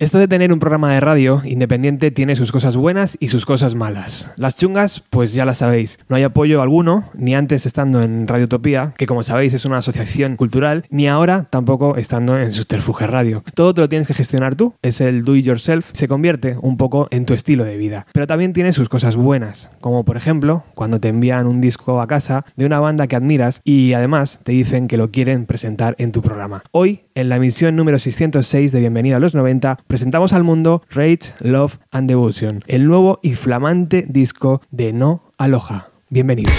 Esto de tener un programa de radio independiente tiene sus cosas buenas y sus cosas malas. Las chungas, pues ya las sabéis. No hay apoyo alguno, ni antes estando en Radio Utopía, que como sabéis es una asociación cultural, ni ahora tampoco estando en Subterfuge Radio. Todo te lo tienes que gestionar tú, es el do it yourself, se convierte un poco en tu estilo de vida. Pero también tiene sus cosas buenas, como por ejemplo cuando te envían un disco a casa de una banda que admiras y además te dicen que lo quieren presentar en tu programa. Hoy, en la emisión número 606 de Bienvenida a los 90, presentamos al mundo Rage, Love and Devotion, el nuevo y flamante disco de No Aloha. Bienvenidos.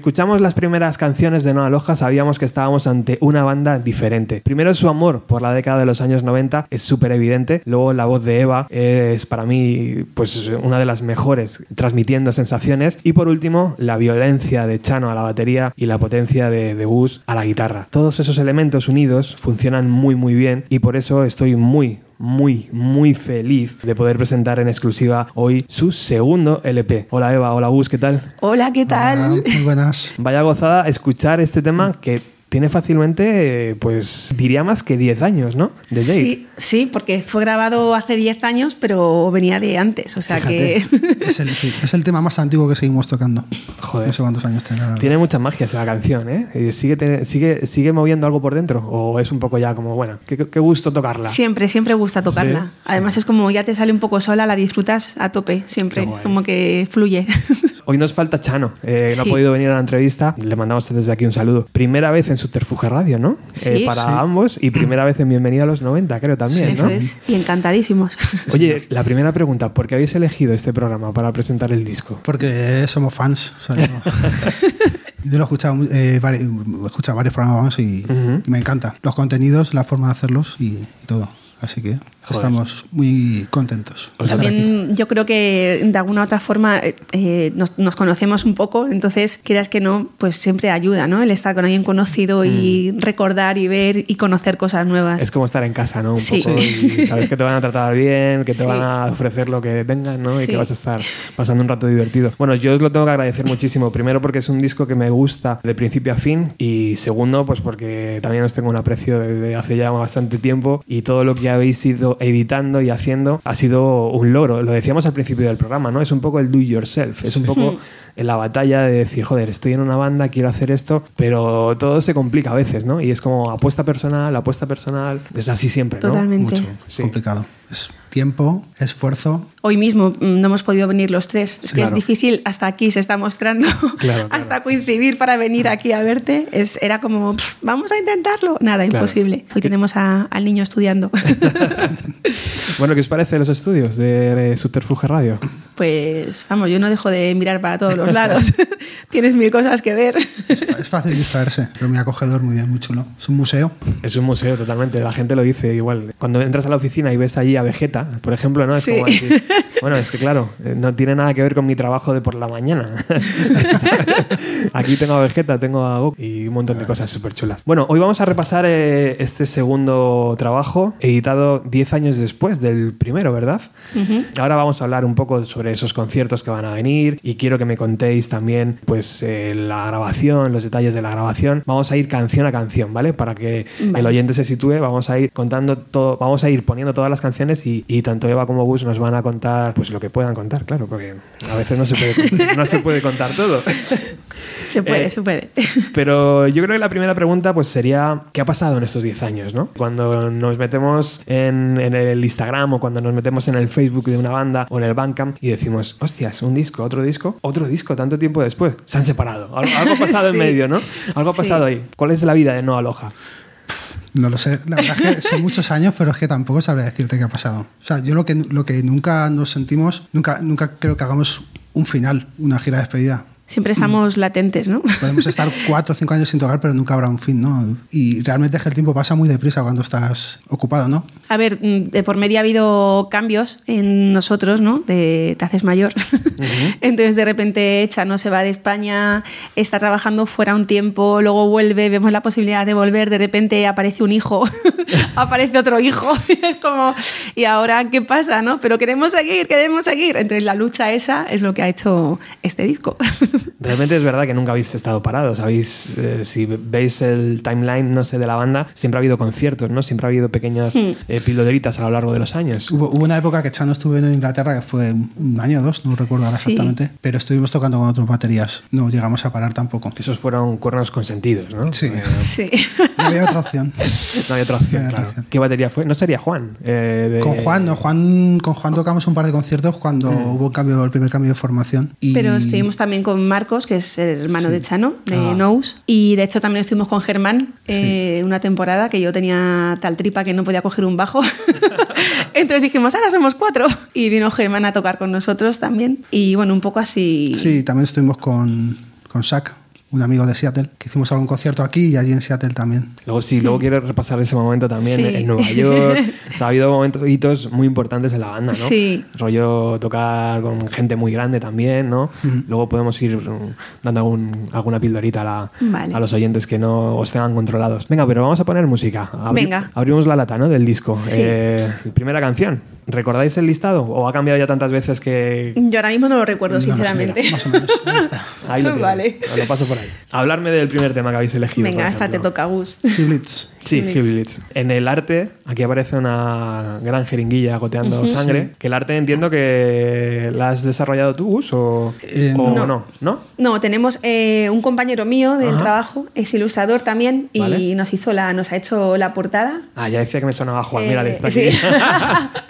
Escuchamos las primeras canciones de Noa Loja sabíamos que estábamos ante una banda diferente. Primero su amor por la década de los años 90 es súper evidente. Luego la voz de Eva es para mí pues una de las mejores transmitiendo sensaciones. Y por último la violencia de Chano a la batería y la potencia de, de Gus a la guitarra. Todos esos elementos unidos funcionan muy muy bien y por eso estoy muy muy, muy feliz de poder presentar en exclusiva hoy su segundo LP. Hola Eva, hola Gus, ¿qué tal? Hola, ¿qué tal? Hola, muy buenas. Vaya gozada escuchar este tema que tiene fácilmente, pues diría más que 10 años, ¿no? De date. Sí, sí, porque fue grabado hace 10 años, pero venía de antes, o sea Fíjate. que... Es el, sí, es el tema más antiguo que seguimos tocando. Joder. No sé cuántos años tiene. Tiene mucha magia esa canción, ¿eh? Sigue, te- sigue, ¿Sigue moviendo algo por dentro? ¿O es un poco ya como, bueno, qué, qué gusto tocarla? Siempre, siempre gusta tocarla. Sí, Además es como ya te sale un poco sola, la disfrutas a tope, siempre, como que fluye. Hoy nos falta Chano, eh, no Sí. ha podido venir a la entrevista, le mandamos desde aquí un saludo. Primera vez en Subterfuge Radio, ¿no? Sí. Eh, para Sí. ambos y primera vez en Bienvenida a los 90, creo también, Eso ¿no? es. Y encantadísimos. Oye, la primera pregunta, ¿por qué habéis elegido este programa para presentar el disco? Porque somos fans. o sea, no- Yo lo he escuchado, eh, vari- he escuchado varios programas y, me encanta. Los contenidos, la forma de hacerlos y, y todo. Así que estamos muy contentos. aquí. También yo creo que de alguna u otra forma eh, nos, nos conocemos un poco, entonces quieras que no, pues siempre ayuda, ¿no? El estar con alguien conocido y recordar y ver y conocer cosas nuevas. Mm. Es como estar en casa, ¿no? Un Sí. poco y sabes que te van a tratar bien, que te Sí. van a ofrecer lo que tengan, ¿no? Y Sí. que vas a estar pasando un rato divertido. Bueno, yo os lo tengo que agradecer muchísimo. Primero porque es un disco que me gusta de principio a fin y segundo pues porque también os tengo un aprecio desde hace ya bastante tiempo y todo lo que habéis ido editando y haciendo ha sido un logro. Lo decíamos al principio del programa, ¿no? Es un poco el do it yourself. Es un poco en la batalla de decir, joder, estoy en una banda, quiero hacer esto, pero todo se complica a veces, ¿no? Y es como apuesta personal, apuesta personal. Es así siempre, ¿no? Totalmente. Mucho. Sí. Complicado. Es tiempo, esfuerzo. Hoy mismo mm, no hemos podido venir los tres. Es que es difícil, hasta aquí se está mostrando, Claro, claro. hasta coincidir para venir aquí a verte. Es, era como, "Pff, vamos a intentarlo. Nada, Claro. imposible. Hoy tenemos a- al niño estudiando. Bueno, ¿qué os parece los estudios de Subterfuge Radio? pues vamos, yo no dejo de mirar para todos los lados. Tienes mil cosas que ver. Es, es fácil distraerse, pero muy acogedor, muy bien, muy chulo. Es un museo. Es un museo totalmente, la gente lo dice igual. Cuando entras a la oficina y ves allí a Vegeta, por ejemplo, ¿no? Es Sí. como decir, bueno, es que claro, eh, no tiene nada que ver con mi trabajo de por la mañana. Aquí tengo a Vegeta, tengo a Goku y un montón de cosas súper chulas. Bueno, hoy vamos a repasar eh, este segundo trabajo, editado 10 años después del primero, ¿verdad? Ahora vamos a hablar un poco sobre esos conciertos que van a venir y quiero que me contéis también pues eh, la grabación, los detalles de la grabación. Vamos a ir canción a canción, ¿vale? Para que el oyente se sitúe, vamos a ir contando todo, vamos a ir poniendo todas las canciones y, y tanto Eva como Gus nos van a contar pues lo que puedan contar, claro, porque a veces no se puede, no se puede contar todo. Se puede, Eh, se puede. Pero yo creo que la primera pregunta pues sería ¿qué ha pasado en estos 10 años? ¿no? Cuando nos metemos en, en el Instagram o cuando nos metemos en el Facebook de una banda o en el Bandcamp y decimos, hostias, un disco, otro disco, otro disco, tanto tiempo después. Se han separado. Algo, algo ha pasado en Sí. medio, ¿no? Algo ha Sí. pasado ahí. ¿Cuál es la vida de No Aloha? No lo sé, la verdad es que son muchos años, pero es que tampoco sabré decirte qué ha pasado. O sea, yo lo que, lo que nunca nos sentimos, nunca, nunca creo que hagamos un final, una gira de despedida. Siempre estamos latentes, ¿no? Podemos estar cuatro o cinco años sin tocar, pero nunca habrá un fin, ¿no? Y realmente es que el tiempo pasa muy deprisa cuando estás ocupado, ¿no? A ver, mm, de por medio ha habido cambios en nosotros, ¿no? De te haces mayor. Entonces, de repente, Chano se va de España, está trabajando fuera un tiempo, luego vuelve, vemos la posibilidad de volver, de repente aparece un hijo, aparece otro hijo. es como, ¿y ahora qué pasa, no? Pero queremos seguir, queremos seguir. Entonces, la lucha esa es lo que ha hecho este disco. Realmente es verdad que nunca habéis estado parados. Habéis, eh, si veis el timeline, no sé, de la banda, siempre ha habido conciertos, ¿no? Siempre ha habido pequeñas Hmm. eh, pildoritas a lo largo de los años. Hubo, hubo una época que Chano estuvo en Inglaterra, que fue un año o dos, no recuerdo ahora Sí. exactamente, pero estuvimos tocando con otras baterías. No llegamos a parar tampoco. Esos fueron cuernos consentidos, ¿no? Sí. Eh, sí. No había otra opción. no hay otra opción, No hay otra claro. opción. ¿Qué batería fue? No sería Juan. eh, de- Con Juan, no, Juan, con Juan tocamos un par de conciertos cuando hubo el, cambio, el primer cambio de formación. Y Pero estuvimos también con Marcos, que es el hermano Sí. de Chano, de Ah. Nous. Y de hecho también estuvimos con Germán eh, una temporada que yo tenía tal tripa que no podía coger un bajo. Entonces dijimos, ahora somos cuatro. Y vino Germán a tocar con nosotros también. Y bueno, un poco así. Sí, también estuvimos con, con un amigo de Seattle, que hicimos algún concierto aquí y allí en Seattle también. Luego sí, luego quiero repasar ese momento también Mm. Sí. en Nueva York. O sea, ha habido momentos, hitos muy importantes en la banda, ¿no? Sí. Rollo tocar con gente muy grande también, ¿no? Luego podemos ir mm, dando algún- alguna pildorita a, la- Vale. a los oyentes que no os tengan controlados. Venga, pero vamos a poner música. Abri- Venga. Abrimos la lata, ¿no? Del disco. Sí. Eh, primera canción. ¿Recordáis el listado? ¿O ha cambiado ya tantas veces que Yo ahora mismo no lo recuerdo, No lo sé, sinceramente. más o menos. Ahí está. Ahí lo. Vale. Lo paso por ahí. Hablarme del primer tema que habéis elegido. Venga, hasta te toca, Gus. Blitz. Sí. Hillbillies. En el arte, aquí aparece una gran jeringuilla goteando sangre. Que el arte entiendo que la has desarrollado tú, Gus, o, Eh, o no. no. ¿No? No, tenemos eh, un compañero mío del Ajá. trabajo, es ilustrador también, y Vale. nos hizo la, nos ha hecho la portada. Ah, ya decía que me sonaba Juan. Mira, Eh, está aquí. sí.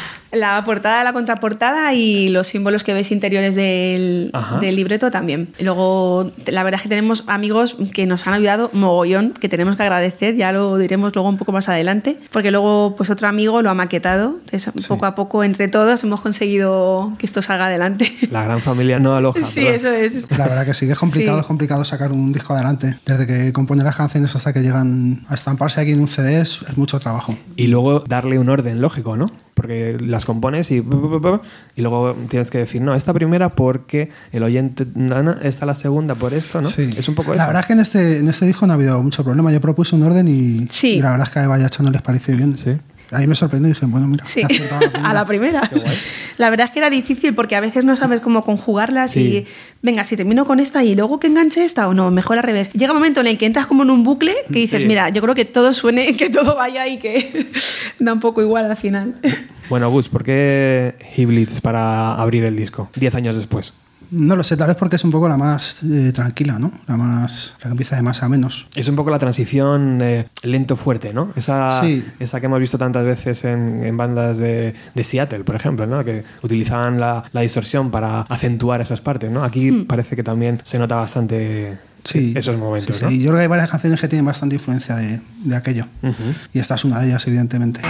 la portada, la contraportada y los símbolos que ves interiores del, del libreto también. Luego, la verdad es que tenemos amigos que nos han ayudado mogollón, que tenemos que agradecer, ya lo diremos luego un poco más adelante, porque luego pues otro amigo lo ha maquetado. Entonces, poco a poco, entre todos, hemos conseguido que esto salga adelante. La gran familia no aloja. sí, ¿verdad? eso es. La verdad que sí, que es complicado, Sí. es complicado sacar un disco adelante. Desde que componer las canciones hasta que llegan a estamparse aquí en un CD es, es mucho trabajo. Y luego darle un orden lógico, ¿no? Porque las compones y, y luego tienes que decir, no, esta primera porque el oyente, esta la segunda por esto, ¿no? Sí. Es un poco La eso. verdad es que en este, en este disco no ha habido mucho problema. Yo propuse un orden y, Sí. y la verdad es que a Eva y a Chano les pareció bien. Sí. A mí me sorprendió y dije, bueno, mira, Sí, a la primera. La verdad es que era difícil porque a veces no sabes cómo conjugarlas Sí. y venga, si termino con esta y luego que enganche esta o no, mejor al revés. Llega un momento en el que entras como en un bucle que dices, Sí. mira, yo creo que todo suene, que todo vaya y que da un poco igual al final. Bueno, Gus, ¿por qué Hiblitz para abrir el disco? Diez años después. No lo sé, tal vez porque es un poco la más eh, tranquila, ¿no? La más la que empieza de más a menos. Es un poco la transición eh, lento-fuerte, ¿no? Esa, Sí. esa que hemos visto tantas veces en, en bandas de, de Seattle, por ejemplo, ¿no? Que utilizaban la, la distorsión para acentuar esas partes, ¿no? Aquí parece que también se nota bastante Sí, esos momentos, sí, ¿no? sí. Yo creo que hay varias canciones que tienen bastante influencia de, de aquello. Y esta es una de ellas, evidentemente.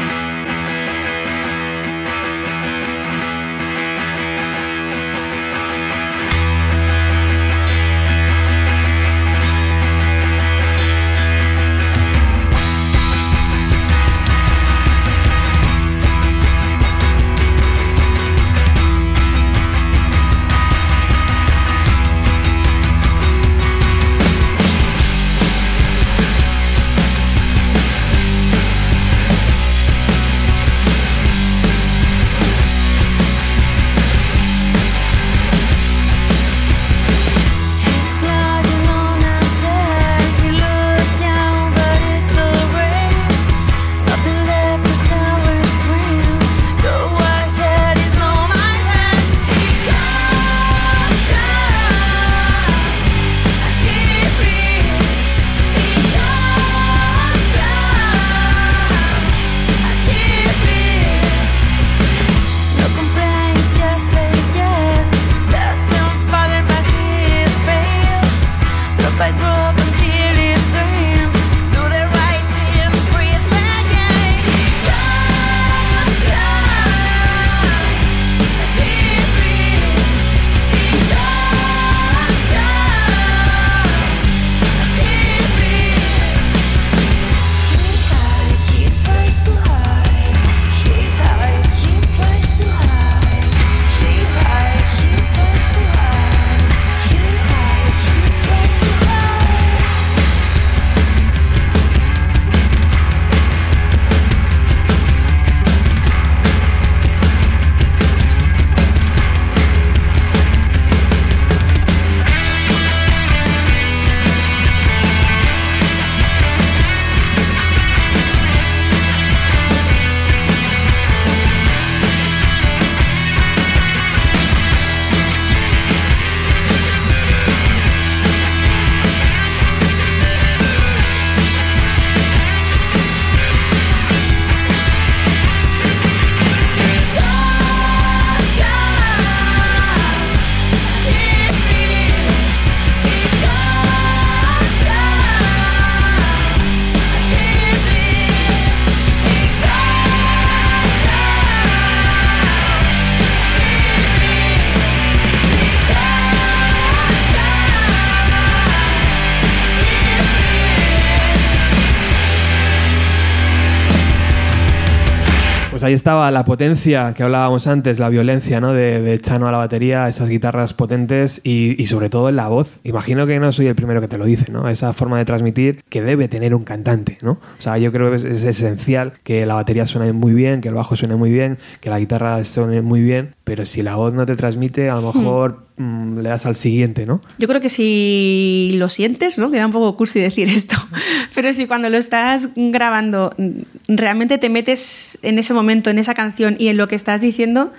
Ahí estaba la potencia que hablábamos antes, la violencia ¿no? de, de Chano a la batería, esas guitarras potentes y, y, sobre todo en la voz. Imagino que no soy el primero que te lo dice, ¿no? Esa forma de transmitir que debe tener un cantante, ¿no? O sea, yo creo que es, es esencial que la batería suene muy bien, que el bajo suene muy bien, que la guitarra suene muy bien, pero si la voz no te transmite, a lo mejor mm, le das al siguiente, ¿no? Yo creo que si lo sientes, ¿no? Queda un poco cursi decir esto, pero si cuando lo estás grabando mm, realmente te metes en ese momento, en esa canción y en lo que estás diciendo,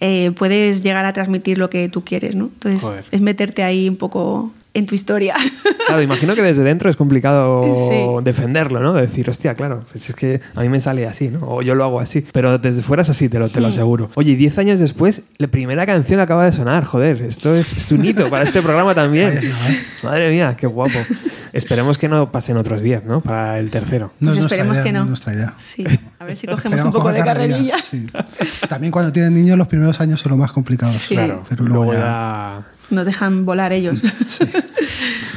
eh, puedes llegar a transmitir lo que tú quieres, ¿no? Entonces Joder. es meterte ahí un poco en tu historia. Claro, imagino que desde dentro es complicado Sí. defenderlo, ¿no? Decir, hostia, claro, pues es que a mí me sale así, ¿no? O yo lo hago así. Pero desde fuera es así, te lo, te lo aseguro. Oye, y 10 años después, la primera canción acaba de sonar, joder, esto es, es un hito para este programa también. ¿eh? Madre mía, qué guapo. Esperemos que no pasen otros 10, ¿no? Para el tercero. No Pues esperemos idea, que no. es nuestra idea. Sí, a ver si cogemos un poco de carrerilla. sí. También cuando tienen niños los primeros años son los más complicados. Sí. Claro, Pero luego ya- ya... Nos dejan volar ellos.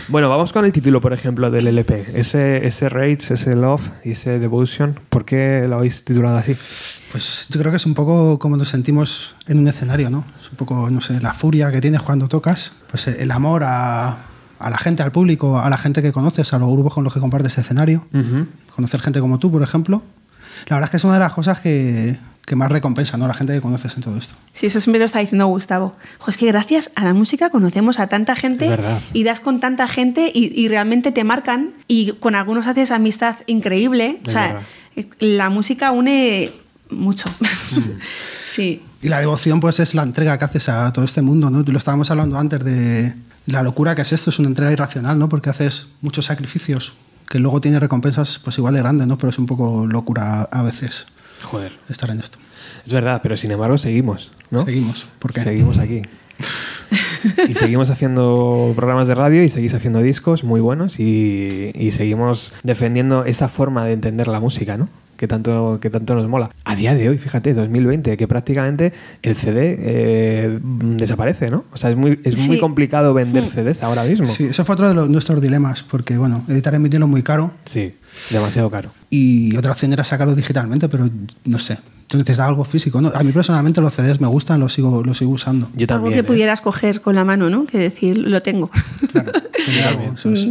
Bueno, vamos con el título, por ejemplo, del LP. Ese, ese Rage, ese Love y ese Devotion. ¿Por qué lo habéis titulado así? Pues yo creo que es un poco como nos sentimos en un escenario, ¿no? Es un poco, no sé, la furia que tienes cuando tocas, pues el amor a, a la gente, al público, a la gente que conoces, a los grupos con los que compartes escenario, conocer gente como tú, por ejemplo. La verdad es que es una de las cosas que, que más recompensa, ¿no? La gente que conoces en todo esto. Sí, eso siempre lo está diciendo Gustavo. Jo, es que gracias a la música conocemos a tanta gente y das con tanta gente y, y realmente te marcan y con algunos haces amistad increíble. Es o sea, verdad. la música une mucho. sí. Y la devoción, pues, es la entrega que haces a todo este mundo, ¿no? Lo estábamos hablando antes de la locura que es esto, es una entrega irracional, ¿no? Porque haces muchos sacrificios que luego tiene recompensas, pues, igual de grandes, ¿no? Pero es un poco locura a veces Joder. estar en esto. Es verdad, pero sin embargo seguimos, ¿no? Seguimos. ¿Por qué? Seguimos aquí. y seguimos haciendo programas de radio y seguís haciendo discos muy buenos y, y seguimos defendiendo esa forma de entender la música, ¿no? Que tanto, que tanto nos mola. A día de hoy, fíjate, 2020, que prácticamente el CD eh, desaparece, ¿no? O sea, es muy, es muy Sí. complicado vender Hmm. CDs ahora mismo. Sí, eso fue otro de los- nuestros dilemas, porque, bueno, editar en vinilo es muy caro Sí, demasiado caro. y otra opción era sacarlo digitalmente, pero no sé. Tú necesitas algo físico, ¿no? A mí personalmente los CDs me gustan, los sigo, los sigo usando. Yo también. Algo que ¿eh? pudieras coger con la mano, ¿no? Que decir, lo tengo. Claro, tener algo, eso es.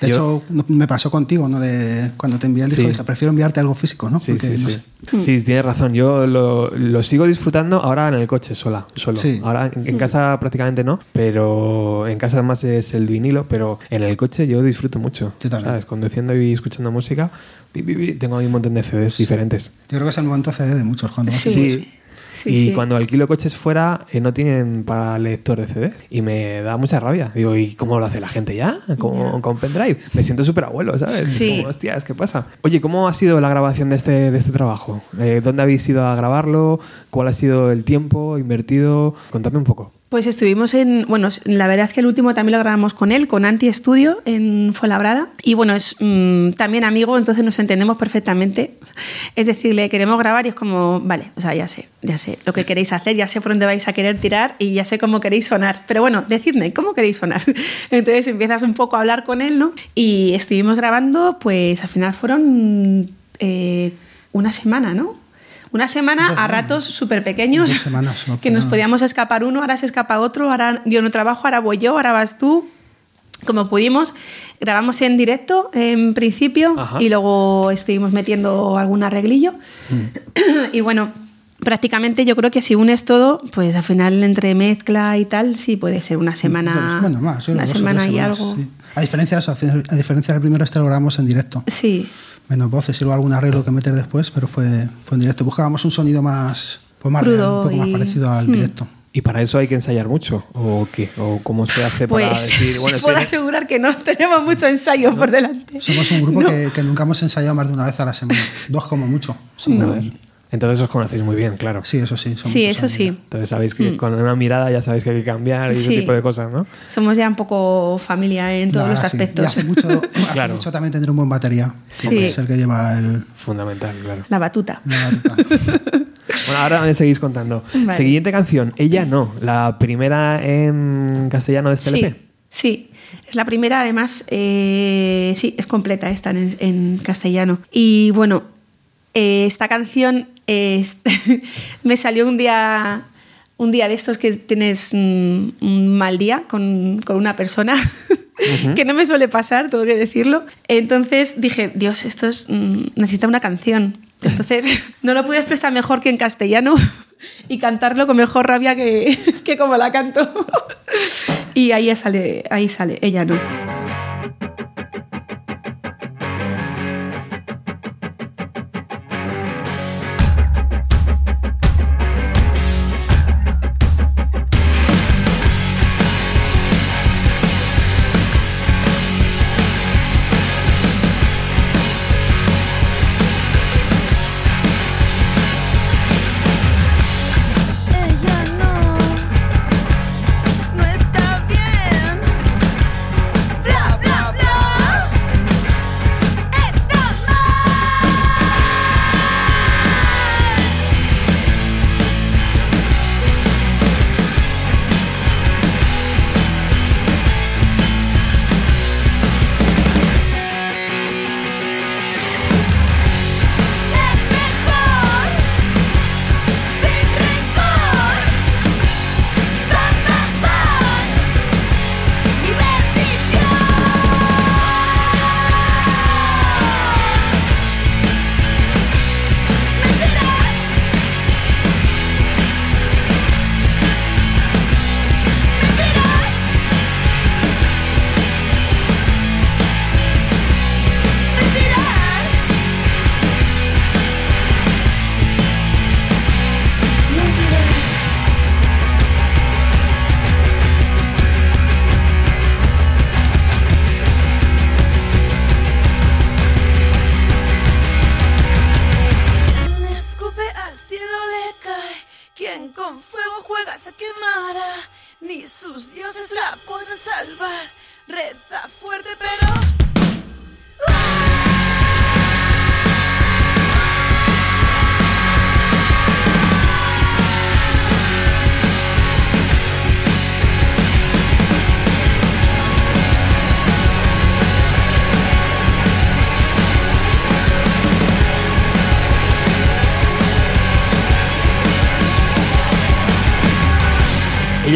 De Yo- hecho, me pasó contigo, ¿no? De cuando te envié el disco, Sí. dije, prefiero enviarte algo físico, ¿no? Sí, Porque, sí, no sí. sé. Sí, tienes razón. Yo lo, lo sigo disfrutando ahora en el coche, sola, solo. Sí. Ahora en, en casa prácticamente no, pero en casa más es el vinilo, pero en el coche yo disfruto mucho. Yo también. ¿sabes? Conduciendo y escuchando música, pi, pi, pi, tengo ahí un montón de CDs diferentes. Yo creo que es el momento CD de muchos cuando Sí. Sí, y sí. cuando alquilo coches fuera eh, no tienen para lector de CD y me da mucha rabia. Digo, ¿y cómo lo hace la gente ya? ¿Con, con pendrive? Me siento súper abuelo, ¿sabes? Sí. Como, hostias, ¿qué pasa? Oye, ¿cómo ha sido la grabación de este, de este trabajo? Eh, ¿Dónde habéis ido a grabarlo? ¿Cuál ha sido el tiempo invertido? Contadme un poco. Pues estuvimos en, bueno, la verdad es que el último también lo grabamos con él, con Anti Studio en Fuenlabrada. Y bueno, es mm, también amigo, entonces nos entendemos perfectamente. Es decir, le queremos grabar y es como, vale, o sea, ya sé, ya sé lo que queréis hacer, ya sé por dónde vais a querer tirar y ya sé cómo queréis sonar. Pero bueno, decidme, ¿cómo queréis sonar? Entonces empiezas un poco a hablar con él, ¿no? Y estuvimos grabando, pues al final fueron eh, una semana, ¿no? Una semana a ratos súper pequeños Dos semanas, no, que nos no. podíamos escapar uno, ahora se escapa otro, ahora yo no trabajo, ahora voy yo, ahora vas tú. Como pudimos, grabamos en directo en principio Ajá. y luego estuvimos metiendo algún arreglillo. Mm. y bueno, prácticamente yo creo que si unes todo, pues al final entre mezcla y tal, sí puede ser una semana, Bueno, más, una semana y semanas, algo. sí. A diferencia, de eso, a diferencia del primero, este lo grabamos en directo. Sí, Menos voces y luego algún arreglo que meter después, pero fue, fue en directo. Buscábamos un sonido más, pues más real, un poco más parecido al Hmm. directo. ¿Y para eso hay que ensayar mucho? ¿O qué? ¿O cómo se hace para pues decir, bueno, puedo asegurar que no tenemos mucho ensayo por delante. Somos un grupo No. que, que nunca hemos ensayado más de una vez a la semana. Dos como mucho. Sí, Joder. Entonces os conocéis muy bien, claro. sí eso sí. son Sí, eso años sí. Entonces sabéis que con una mirada ya sabéis que hay que cambiar y ese Sí. tipo de cosas, ¿no? Somos ya un poco familia en todos los sí. aspectos. Y hace mucho, hace Claro. mucho también tener un buen batería, que Sí. es el que lleva el, Fundamental, claro. La batuta. la batuta. Bueno, ahora me seguís contando. Vale. Siguiente canción, Ella no, la primera en castellano de este Sí, LP. sí. Es la primera, además, eh, sí, es completa esta en, en castellano. Y bueno, eh, esta canción me salió un día un día de estos que tienes un, mal día con, con una persona, que no me suele pasar, tengo que decirlo. Entonces dije, Dios, esto es, mm, necesita una canción. Entonces no lo pude expresar mejor que en castellano y cantarlo con mejor rabia que, que como la canto. y ahí sale, ahí sale, ella no.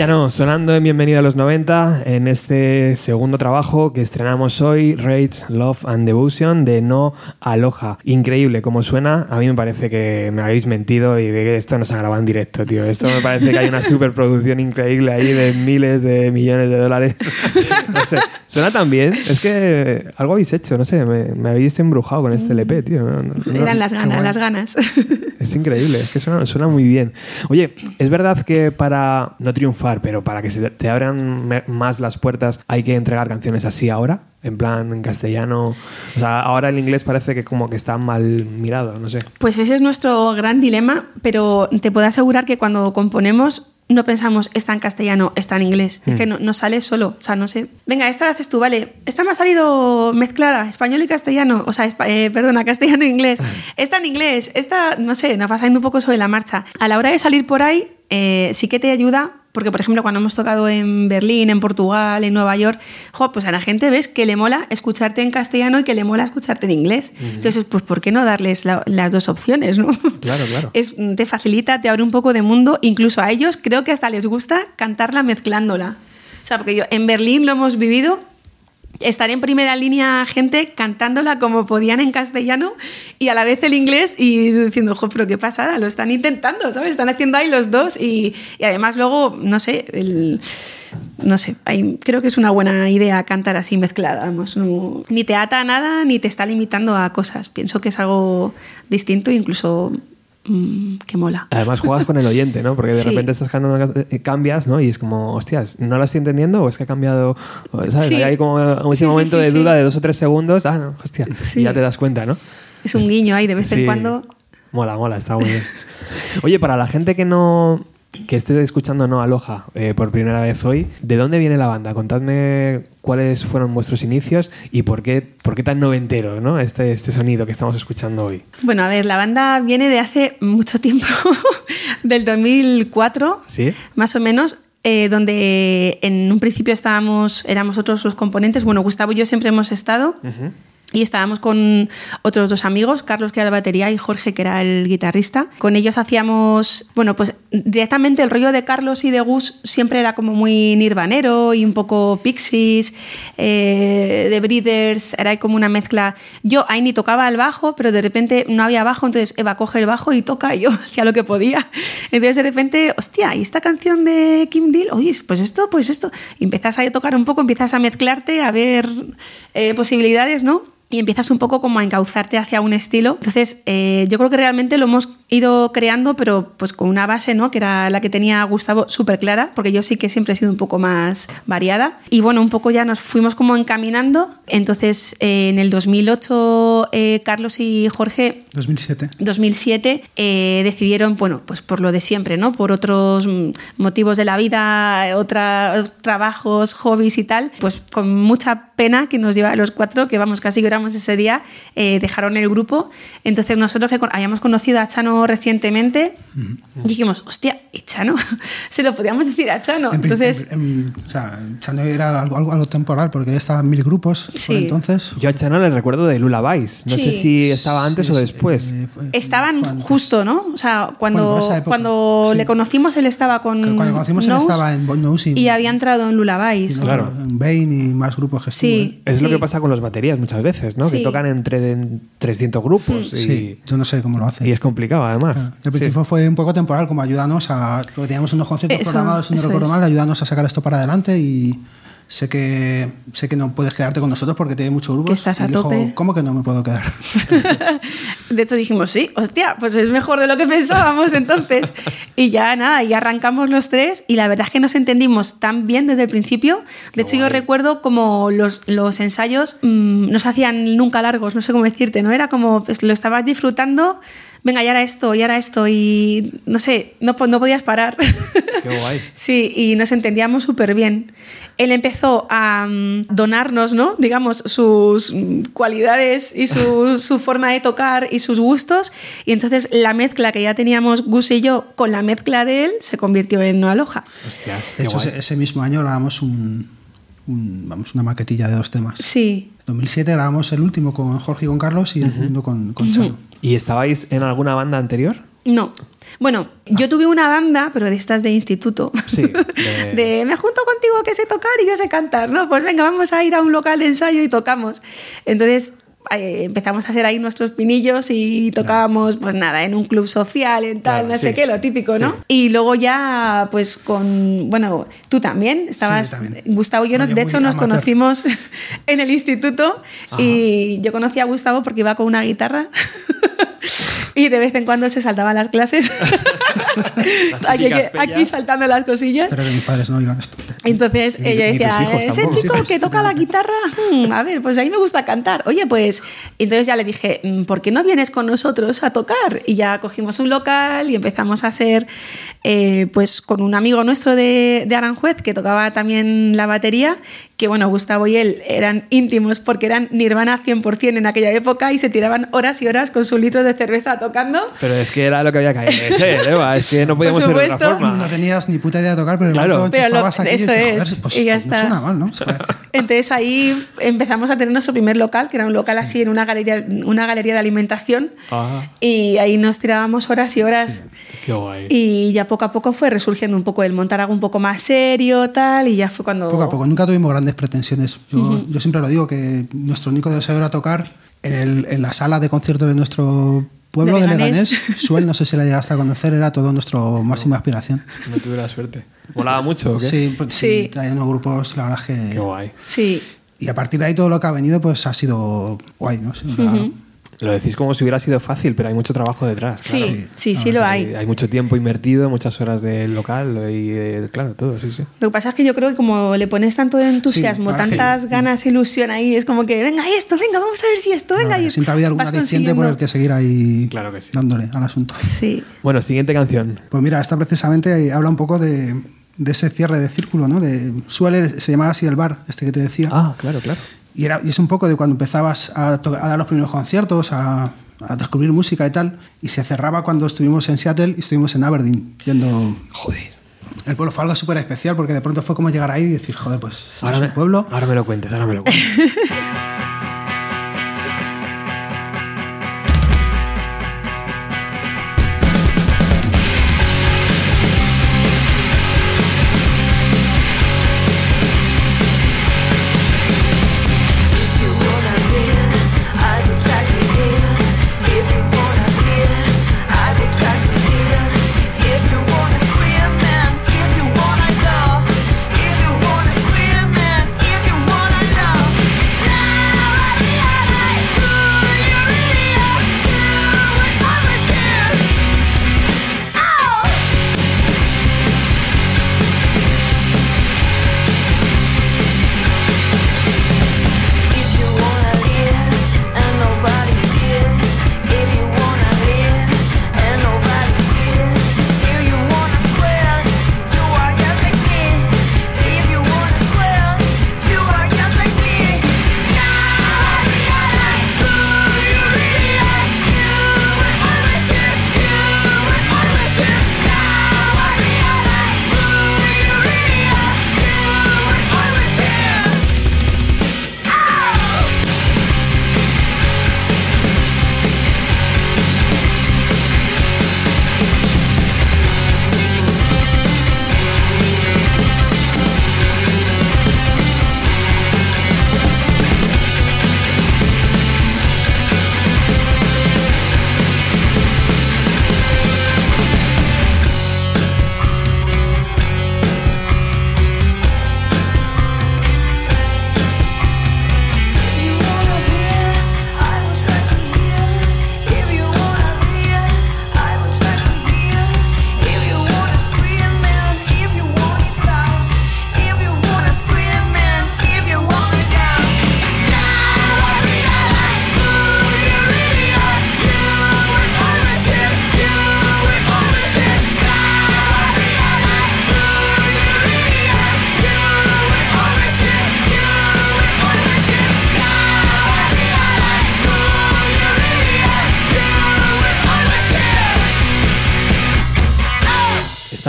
Ya no, sonando en Bienvenida a los 90, en este segundo trabajo que estrenamos hoy, Rage, Love and Devotion, de No Aloha. Increíble como suena, a mí me parece que me habéis mentido y de que esto no se ha grabado en directo, tío. Esto me parece que hay una superproducción increíble ahí de miles de millones de dólares. no sé, suena tan bien, es que algo habéis hecho, no sé, me, habéis embrujado con este LP, tío. Eran las ganas, las ganas. Es increíble, es que suena, suena muy bien. Oye, es verdad que para no triunfar pero para que se te abran más las puertas hay que entregar canciones así ahora, en plan en castellano. O sea, ahora el inglés parece que como que está mal mirado, no sé. Pues ese es nuestro gran dilema, pero te puedo asegurar que cuando componemos no pensamos está en castellano, está en inglés. Es que mm. no, sale solo. O sea, no sé. Venga, esta la haces tú, vale. Esta me ha salido mezclada, español y castellano. O sea, eh, perdona, castellano e inglés. Esta en inglés. Esta, no sé, nos va saliendo un poco sobre la marcha. A la hora de salir por ahí, eh, sí que te ayuda porque, por ejemplo, cuando hemos tocado en Berlín, en Portugal, en Nueva York, pues a la gente ves que le mola escucharte en castellano y que le mola escucharte en inglés. Entonces, pues, ¿por qué no darles las dos opciones? ¿no? Claro, claro. Es, te facilita, te abre un poco de mundo. Incluso a ellos creo que hasta les gusta cantarla mezclándola. O sea, porque yo en Berlín lo hemos vivido estar en primera línea gente cantándola como podían en castellano y a la vez el inglés y diciendo, jo, pero qué pasada, lo están intentando, ¿sabes? Están haciendo ahí los dos y, además luego, no sé, no sé, creo que es una buena idea cantar así mezclada, vamos, ni te ata a nada ni te está limitando a cosas. Pienso que es algo distinto, incluso Mm, que mola. Además juegas con el oyente, ¿no? Porque de repente estás cantando, eh, cambias, ¿no? Y es como, hostias, ¿no lo estoy entendiendo o es que ha cambiado? ¿Sabes? Hay como un momento de duda de dos o tres segundos. Ah, no, hostia. Y ya te das cuenta, ¿no? Es un guiño ahí de vez en cuando. Mola, mola, está muy bien. Oye, para la gente que no, que esté escuchando No Aloha eh, por primera vez hoy, ¿de dónde viene la banda? Contadme cuáles fueron vuestros inicios y por qué, por qué tan noventero ¿no? este, este sonido que estamos escuchando hoy. Bueno, a ver, la banda viene de hace mucho tiempo, del 2004, ¿Sí? más o menos. Eh, donde en un principio estábamos, éramos otros los componentes. Bueno, Gustavo y yo siempre hemos estado. Y estábamos con otros dos amigos, Carlos que era la batería y Jorge que era el guitarrista. Con ellos hacíamos, bueno, pues directamente el rollo de Carlos y de Gus siempre era como muy nirvanero y un poco pixies, eh, de Breeders, era como una mezcla. Yo ahí ni tocaba el bajo, pero de repente no había bajo, entonces Eva coge el bajo y toca y yo hacía lo que podía. Entonces de repente, hostia, ¿y esta canción de Kim Deal? Oye, pues esto, pues esto. Y empiezas a tocar un poco, empiezas a mezclarte, a ver eh, posibilidades, ¿no? Y empiezas un poco como a encauzarte hacia un estilo. Entonces, eh, yo creo que realmente lo hemos ido creando, pero pues con una base, ¿no? Que era la que tenía Gustavo súper clara, porque yo sí que siempre he sido un poco más variada. Y bueno, un poco ya nos fuimos como encaminando. Entonces, eh, en el 2008, eh, Carlos y Jorge... 2007. 2007, decidieron, bueno, pues por lo de siempre, ¿no? Por otros motivos de la vida, otra, trabajos, hobbies y tal, pues con mucha pena que nos lleva a los cuatro, que vamos, casi lloramos ese día, eh, dejaron el grupo. Entonces nosotros que habíamos conocido a Chano recientemente, dijimos, hostia, ¿y Chano? Se lo podíamos decir a Chano. entonces... o sea, Chano era algo, algo, temporal porque él estaba en mil grupos sí. entonces. Yo a Chano le recuerdo de Lula Vice. No sé si estaba antes o después. Eh, Estaban justo, ¿no? O sea, cuando, cuando le conocimos él estaba con Cuando conocimos él estaba en Nose y, y, había entrado en Lula Vice. claro. En Bane y más grupos que Sí. Es lo que pasa con las baterías muchas veces. Que tocan entre 300 grupos. Y, yo no sé cómo lo hacen. Y es complicado, además. El principio fue un poco temporal, como ayúdanos a. Porque teníamos unos conciertos programados, si no recuerdo mal, ayúdanos a sacar esto para adelante y sé que sé que no puedes quedarte con nosotros porque tiene mucho grupo. Que estás a tope. ¿Cómo que no me puedo quedar? de hecho dijimos, sí, hostia, pues es mejor de lo que pensábamos entonces. y ya nada, y arrancamos los tres y la verdad es que nos entendimos tan bien desde el principio. De hecho, yo recuerdo como los, los ensayos mmm, no se hacían nunca largos, no sé cómo decirte, ¿no? Era como, pues, lo estabas disfrutando venga, ya era esto, ya era esto, y no sé, no, no podías parar. Qué guay. sí, y nos entendíamos súper bien. Él empezó a um, donarnos, ¿no? Digamos, sus cualidades y su, su, forma de tocar y sus gustos, y entonces la mezcla que ya teníamos Gus y yo con la mezcla de él se convirtió en Noa Loja. Hostias, de hecho, ese, ese, mismo año grabamos un, un, vamos, una maquetilla de dos temas. Sí. En 2007 grabamos el último con Jorge y con Carlos y el segundo con, con Chano. ¿Y estabais en alguna banda anterior? No. Bueno, yo tuve una banda, pero de estas de instituto. Sí. De... de... me junto contigo que sé tocar y yo sé cantar, ¿no? Pues venga, vamos a ir a un local de ensayo y tocamos. Entonces empezamos a hacer ahí nuestros pinillos y tocábamos, pues nada, en un club social, en tal, Claro, no sé sí. qué, lo típico, ¿no? Sí. Y luego ya, pues con, bueno, tú también, estabas, Sí, también. Gustavo y yo, No, nos- de hecho nos amateur. conocimos en el instituto y yo conocí a Gustavo porque iba con una guitarra. Y de vez en cuando se saltaban las clases. Las aquí, aquí saltando las cosillas. Espero que mis padres no oigan esto. Entonces Ni- ella decía, hijos ese tampoco". chico que toca la guitarra, hmm, a ver, pues a mí me gusta cantar. Oye, pues, entonces ya le dije, "Mm, ¿por qué no vienes con nosotros a tocar? Y ya cogimos un local y empezamos a hacer, eh, pues con un amigo nuestro de, de Aranjuez que tocaba también la batería, que bueno, Gustavo y él eran íntimos porque eran Nirvana 100% en aquella época y se tiraban horas y horas con su litro de cerveza tocando. Pero es que era lo que había que ser, Eva. Es que no podíamos ser de otra forma. No tenías ni puta idea de tocar, pero Claro. Pero lo- aquí y eso dices, es, "Joder, pues, y ya pues no está. suena mal, ¿no? Entonces ahí empezamos a tener nuestro primer local, que era un local así en una galería, una galería de alimentación. Ah. Y ahí nos tirábamos horas y horas. Qué guay. Y ya poco a poco fue resurgiendo un poco el montar algo un poco más serio, tal, y ya fue cuando... Poco a poco, nunca tuvimos grandes pretensiones. Yo, yo siempre lo digo, que nuestro único deseo era tocar en, el- en la sala de conciertos de nuestro pueblo De de Leganés. Leganés. Suel, no sé si la llegaste a conocer, era todo nuestro máxima aspiración. No tuve la suerte. ¿Volaba mucho o qué? Sí, pues, sí, Sí. trayendo grupos, la verdad es Qué que... guay. Sí, Y a partir de ahí todo lo que ha venido pues ha sido guay, ¿no? Sí, claro. Lo decís como si hubiera sido fácil, pero hay mucho trabajo detrás. sí, claro. sí, Sí. sí, Ah, lo Sí, hay. hay mucho tiempo invertido, muchas horas del local y, eh, claro, todo, sí, sí. Lo que pasa es que yo creo que como le pones tanto entusiasmo, Sí, ah, sí. tantas ganas, ilusión ahí, es como que, venga esto, venga, vamos a ver si esto, venga. No, y siempre había algún vas aliciente por el que seguir ahí Claro que sí. dándole al asunto. Sí, Bueno, siguiente canción. Pues mira, esta precisamente habla un poco de, de ese cierre de círculo, ¿no? De, suele, se llamaba así el bar, este que te decía. Ah, claro, claro. Y, era, y es un poco de cuando empezabas a, dar los primeros conciertos, a, a descubrir música y tal. Y se cerraba cuando estuvimos en Seattle y estuvimos en Aberdeen, yendo... Joder. El pueblo fue algo súper especial porque de pronto fue como llegar ahí y decir, joder, pues esto Ahora es me, un pueblo. ahora me lo cuentes, ahora me lo cuentes.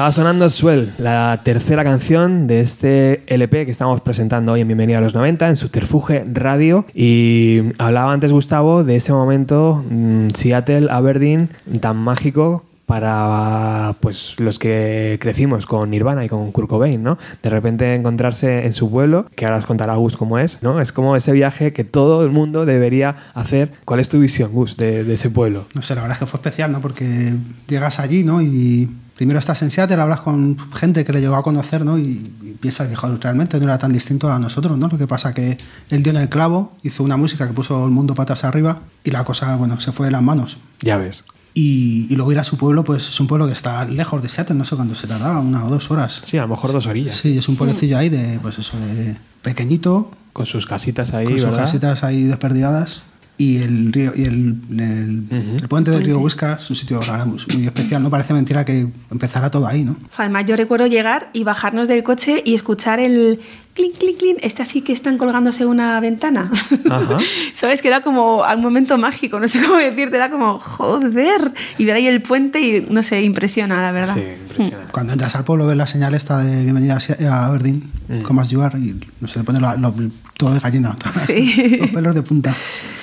Estaba sonando Swell, la tercera canción de este LP que estamos presentando hoy en Bienvenida a los 90 en Subterfuge Radio. Y hablaba antes Gustavo de ese momento mm, Seattle, Aberdeen, tan mágico para pues los que crecimos con Nirvana y con Kurt Cobain, ¿no? De repente encontrarse en su pueblo, que ahora os contará Gus cómo es, ¿no? Es como ese viaje que todo el mundo debería hacer. ¿Cuál es tu visión, Gus, de, de ese pueblo? No sé, la verdad es que fue especial, ¿no? Porque llegas allí, ¿no? Y primero estás en Seattle, hablas con gente que le llegó a conocer, ¿no? Y, y piensas, dijo, realmente no era tan distinto a nosotros, ¿no? Lo que pasa que él dio en el clavo, hizo una música que puso el mundo patas arriba y la cosa, bueno, se fue de las manos. Ya ves. Y, y luego ir a su pueblo, pues es un pueblo que está lejos de Seattle, no sé cuánto se tardaba, una o dos horas. Sí, a lo mejor dos orillas. Sí, es un pueblecillo ahí de, pues eso, de pequeñito, Con sus casitas ahí, con sus ¿verdad? casitas ahí desperdigadas. Y el río y el, el, el puente del río Huesca es un sitio verdad, muy especial, ¿no? Parece mentira que empezara todo ahí, ¿no? Además, yo recuerdo llegar y bajarnos del coche y escuchar el clink, clink, clink, este así que están colgándose una ventana. Ajá. ¿Sabes? Que era como un momento mágico, no sé cómo decirte, era como, joder, y ver ahí el puente y, no sé, impresiona, la verdad. Sí, impresionante. Cuando entras al pueblo ves la señal esta de bienvenida a Aberdeen, Mm. como as you are, y no sé, te pone lo- lo- todo de gallina, Sí. los pelos de punta.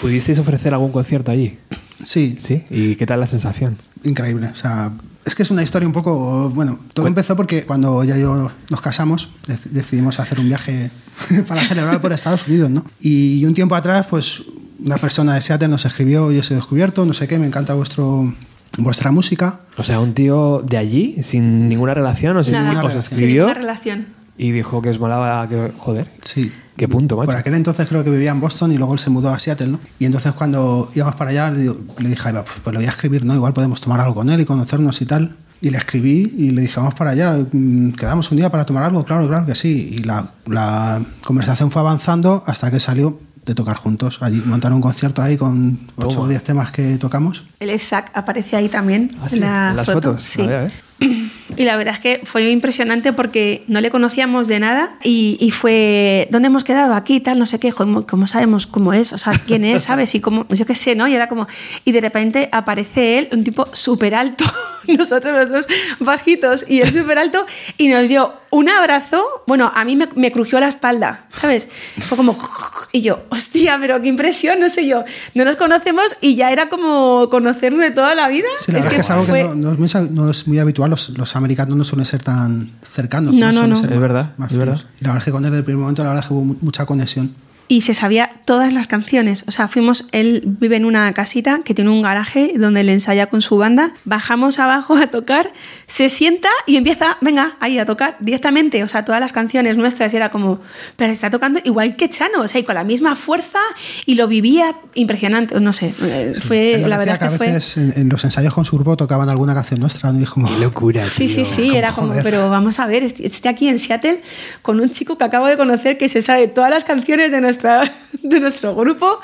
¿Pudisteis ofrecer algún concierto allí? Sí, Sí. ¿Y qué tal la sensación? increíble. O sea, es que es una historia un poco. Bueno, todo empezó porque cuando ya yo nos casamos, dec- decidimos hacer un viaje para celebrar por Estados Unidos, ¿no? Y un tiempo atrás, pues una persona de Seattle nos escribió: Yo os he descubierto, no sé qué, me encanta vuestro, vuestra música. O sea, un tío de allí, sin ninguna relación, o si Nada. os escribió Sin ninguna relación. y dijo que os molaba, que, joder, Sí. Qué punto, macho. Por aquel entonces creo que vivía en Boston y luego él se mudó a Seattle, ¿no? Y entonces cuando íbamos para allá le, dije, "Ay, va, pues, pues le voy a escribir, ¿no? Igual podemos tomar algo con él y conocernos y tal. Y le escribí y le dije, vamos para allá, mm, quedamos un día para tomar algo, claro, claro que sí. Y la, la conversación fue avanzando hasta que salió de tocar juntos. Allí montaron un concierto ahí con 8 Toma. o 10 temas que tocamos. El Isaac aparece ahí también. Ah, sí, en, la en las foto. fotos. Sí. A ver, a ver. Y la verdad es que fue impresionante porque no le conocíamos de nada y, fue, ¿dónde hemos quedado? Aquí, tal, no sé qué, ¿cómo, cómo sabemos cómo es? O sea, ¿quién es? ¿Sabes? Y cómo, yo qué sé, ¿no? Y era como, y de repente aparece él, un tipo súper alto, nosotros los dos bajitos y él súper alto, y nos dio un abrazo, bueno, a mí me, me crujió la espalda, ¿sabes? Fue como, y yo, hostia, pero qué impresión, no sé yo, no nos conocemos y ya era como conocernos de toda la vida. Sí, la verdad es que es algo fue- que no, no es muy, no es muy habitual. Los, los americanos no suelen ser tan cercanos. No, no, Suelen no. ser Es más- verdad, más es verdad. Y la verdad es que con él, desde el primer momento, la verdad es que hubo mu- mucha conexión. Y se sabía todas las canciones. O sea, fuimos, él vive en una casita que tiene un garaje donde él ensaya con su banda. Bajamos abajo a tocar, se sienta y empieza, venga, ahí a tocar directamente. O sea, todas las canciones nuestras y era como, pero está tocando igual que Chano, o sea, y con la misma fuerza y lo vivía impresionante. No sé, eh, fue, la verdad que a que fue. veces en, en los ensayos con su grupo tocaban alguna canción nuestra, ¿no? Y como, Qué locura, Sí, tío. sí, sí, era como, joder. pero vamos a ver, est- estoy aquí en Seattle con un chico que acabo de conocer que se sabe todas las canciones de, nuestra, de nuestro grupo.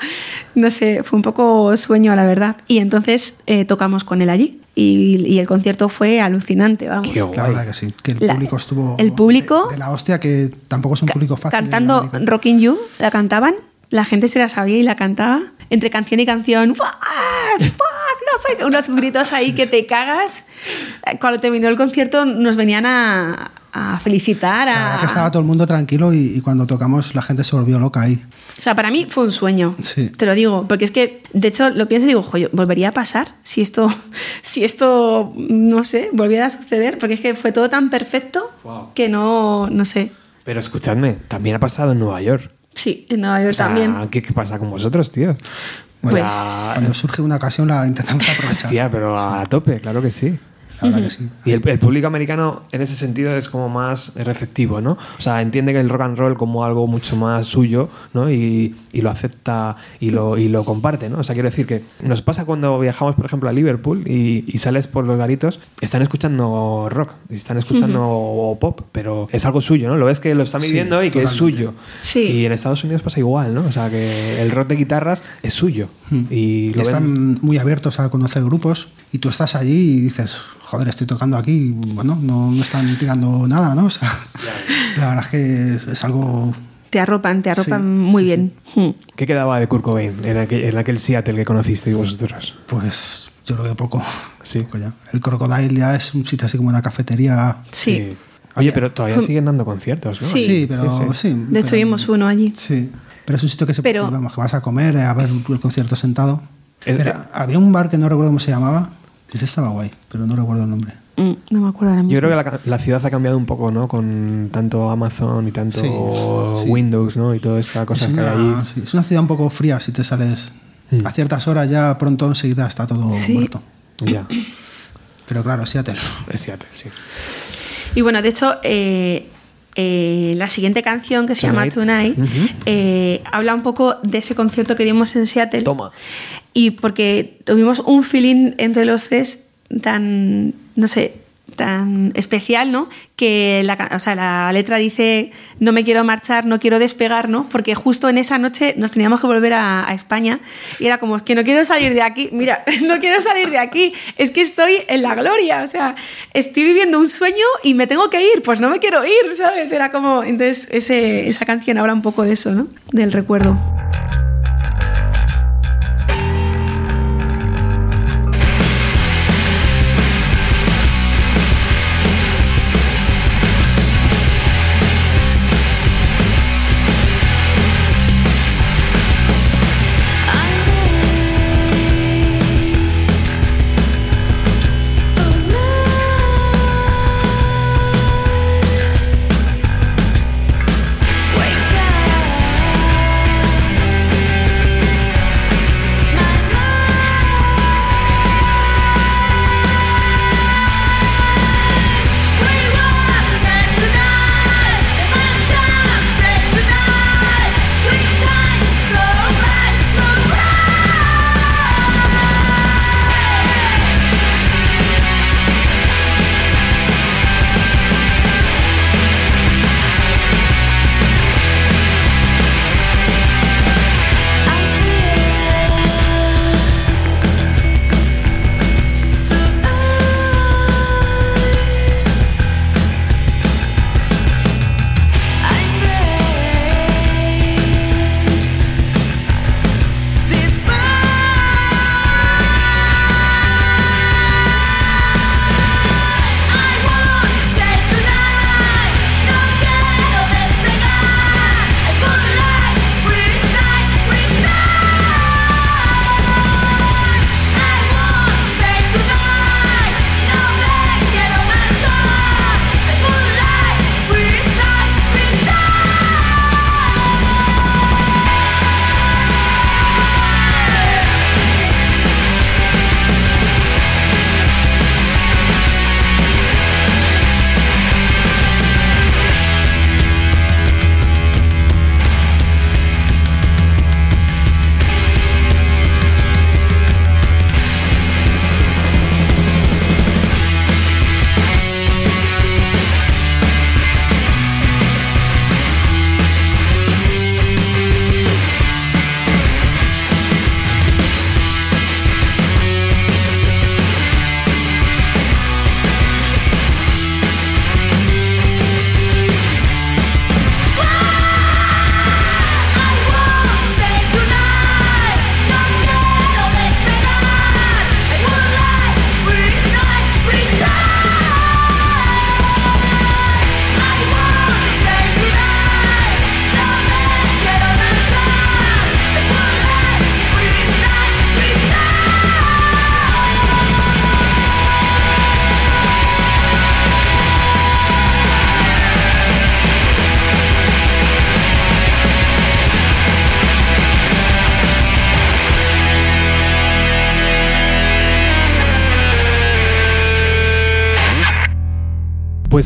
No sé, fue un poco sueño, la verdad. Y entonces eh, tocamos con él allí y, y el concierto fue alucinante, vamos. Qué la guay. verdad que sí. Que el La- público estuvo. el público- De, de la hostia, que tampoco es un público fácil. Cantando el americano. Rockin' You, la cantaban, la gente se la sabía y la cantaba. Entre canción y canción, ¡fuck! ¡fuck! No sé, unos gritos ahí que te cagas. Cuando terminó el concierto nos venían a, a felicitar. La A, verdad que estaba todo el mundo tranquilo y, y cuando tocamos la gente se volvió loca ahí. O sea, para mí fue un sueño. Sí. Te lo digo, porque es que, de hecho, lo pienso y digo, joder, ¿volvería a pasar si esto, si esto, no sé, volviera a suceder? Porque es que fue todo tan perfecto Wow. que no, no sé. Pero escuchadme, también ha pasado en Nueva York. Sí, en Nueva York O sea, también. ¿qué, qué pasa con vosotros, tío? Bueno, Pues- Cuando surge una ocasión la intentamos aprovechar. Hostia, pero a tope, claro que sí. La verdad que sí. Y el, el público americano en ese sentido es como más receptivo, ¿no? O sea, entiende que el rock and roll como algo mucho más suyo, ¿no? Y, y lo acepta y lo, y lo comparte, ¿no? O sea, quiero decir que nos pasa cuando viajamos, por ejemplo, a Liverpool y, y sales por los garitos, están escuchando rock, están escuchando pop, pero es algo suyo, ¿no? Lo ves que lo están Sí, viviendo y que es suyo. Sí. Y en Estados Unidos pasa igual, ¿no? O sea, que el rock de guitarras es suyo. Y Y lo ven- están muy abiertos a conocer grupos y tú estás allí y dices, joder, estoy tocando aquí, y, bueno, no me están tirando nada, ¿no? O sea, la verdad es que es, es algo... Te arropan, te arropan Sí, muy sí, bien. Hmm. ¿Qué quedaba de Kurt Cobain en aquel, en aquel Seattle que conocisteis vosotros? Pues Yo creo que poco. Sí. poco ya. El Crocodile ya es un sitio así como una cafetería. Sí. Oye, pero todavía siguen dando conciertos, ¿no? Sí. Sí, pero sí. De hecho, vimos uno allí. Sí. Pero es un sitio que se Pero- vamos, que vas a comer, a ver el concierto sentado. Es- había un bar que no recuerdo cómo se llamaba. que Ese estaba guay, pero no recuerdo el nombre. Mm, no me acuerdo ahora mismo. Yo creo que la, la ciudad ha cambiado un poco, ¿no? Con tanto Amazon y tanto Sí, sí. Windows, ¿no? Y toda esta cosa es, que hay allí. sí, es una ciudad un poco fría si te sales Mm. a ciertas horas ya pronto enseguida está todo Sí. muerto. Ya, Pero claro, Seattle. es Seattle, sí. Y bueno, de hecho, eh, eh, la siguiente canción que se llama Tonight. Eh, habla un poco de ese concierto que dimos en Seattle. Toma. Y porque tuvimos un feeling entre los tres tan, no sé, tan especial, ¿no? Que la, o sea, la letra dice, no me quiero marchar, no quiero despegar, ¿no? Porque justo en esa noche nos teníamos que volver a, España y era como, que no quiero salir de aquí, mira, no quiero salir de aquí, es que estoy en la gloria, o sea, estoy viviendo un sueño y me tengo que ir, pues no me quiero ir, ¿sabes? Era como, entonces ese, esa canción habla un poco de eso, ¿no? Del recuerdo.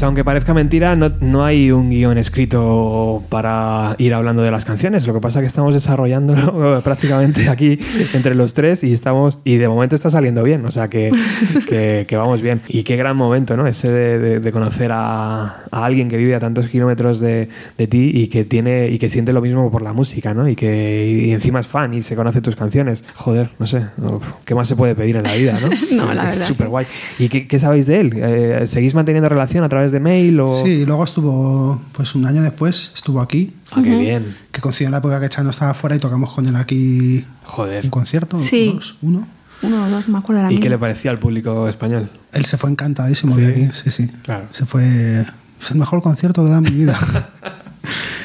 Pues aunque parezca mentira, no, no hay un guion escrito para ir hablando de las canciones. Lo que pasa es que estamos desarrollándolo prácticamente aquí entre los tres y estamos y de momento está saliendo bien. O sea que, que- que vamos bien. Y qué gran momento, ¿no? Ese de, de- de conocer a, a alguien que vive a tantos kilómetros de, de ti y que tiene y que siente lo mismo por la música, ¿no? Y que y encima es fan y se conoce tus canciones. Joder, no sé. Uf, ¿Qué más se puede pedir en la vida, no? No, la es súper guay. ¿Y qué, qué sabéis de él? Eh, ¿Seguís manteniendo relación a través de mail o...? Sí, y luego estuvo, pues un año después, estuvo aquí, Ah, qué bien. que coincidió en la época que Chano estaba fuera y tocamos con él aquí Joder. un concierto, Sí. dos, uno. uno o dos, me acuerdo ahora ¿Y qué le parecía al público español? Él se fue encantadísimo Sí. de aquí, sí, sí. Claro. Se fue. Es el mejor concierto que he dado en mi vida.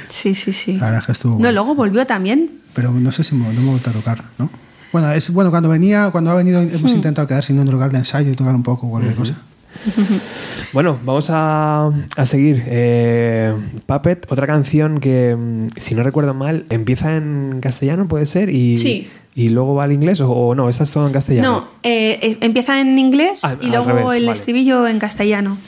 Sí, sí, sí. La verdad es que estuvo. No, guay. luego volvió también. Pero no sé si me, no me gusta tocar, ¿no? Bueno, es bueno cuando venía, cuando ha venido, hemos Hmm. intentado quedar sin un lugar de ensayo y tocar un poco cualquier cosa. Bueno, vamos a, a seguir. Eh, Puppet, otra canción que, mm, si no recuerdo mal, empieza en castellano, puede ser, y, Sí. y luego va al inglés, o, no, esta es todo en castellano. No, eh, empieza en inglés Ah, y luego revés, el vale. estribillo en castellano.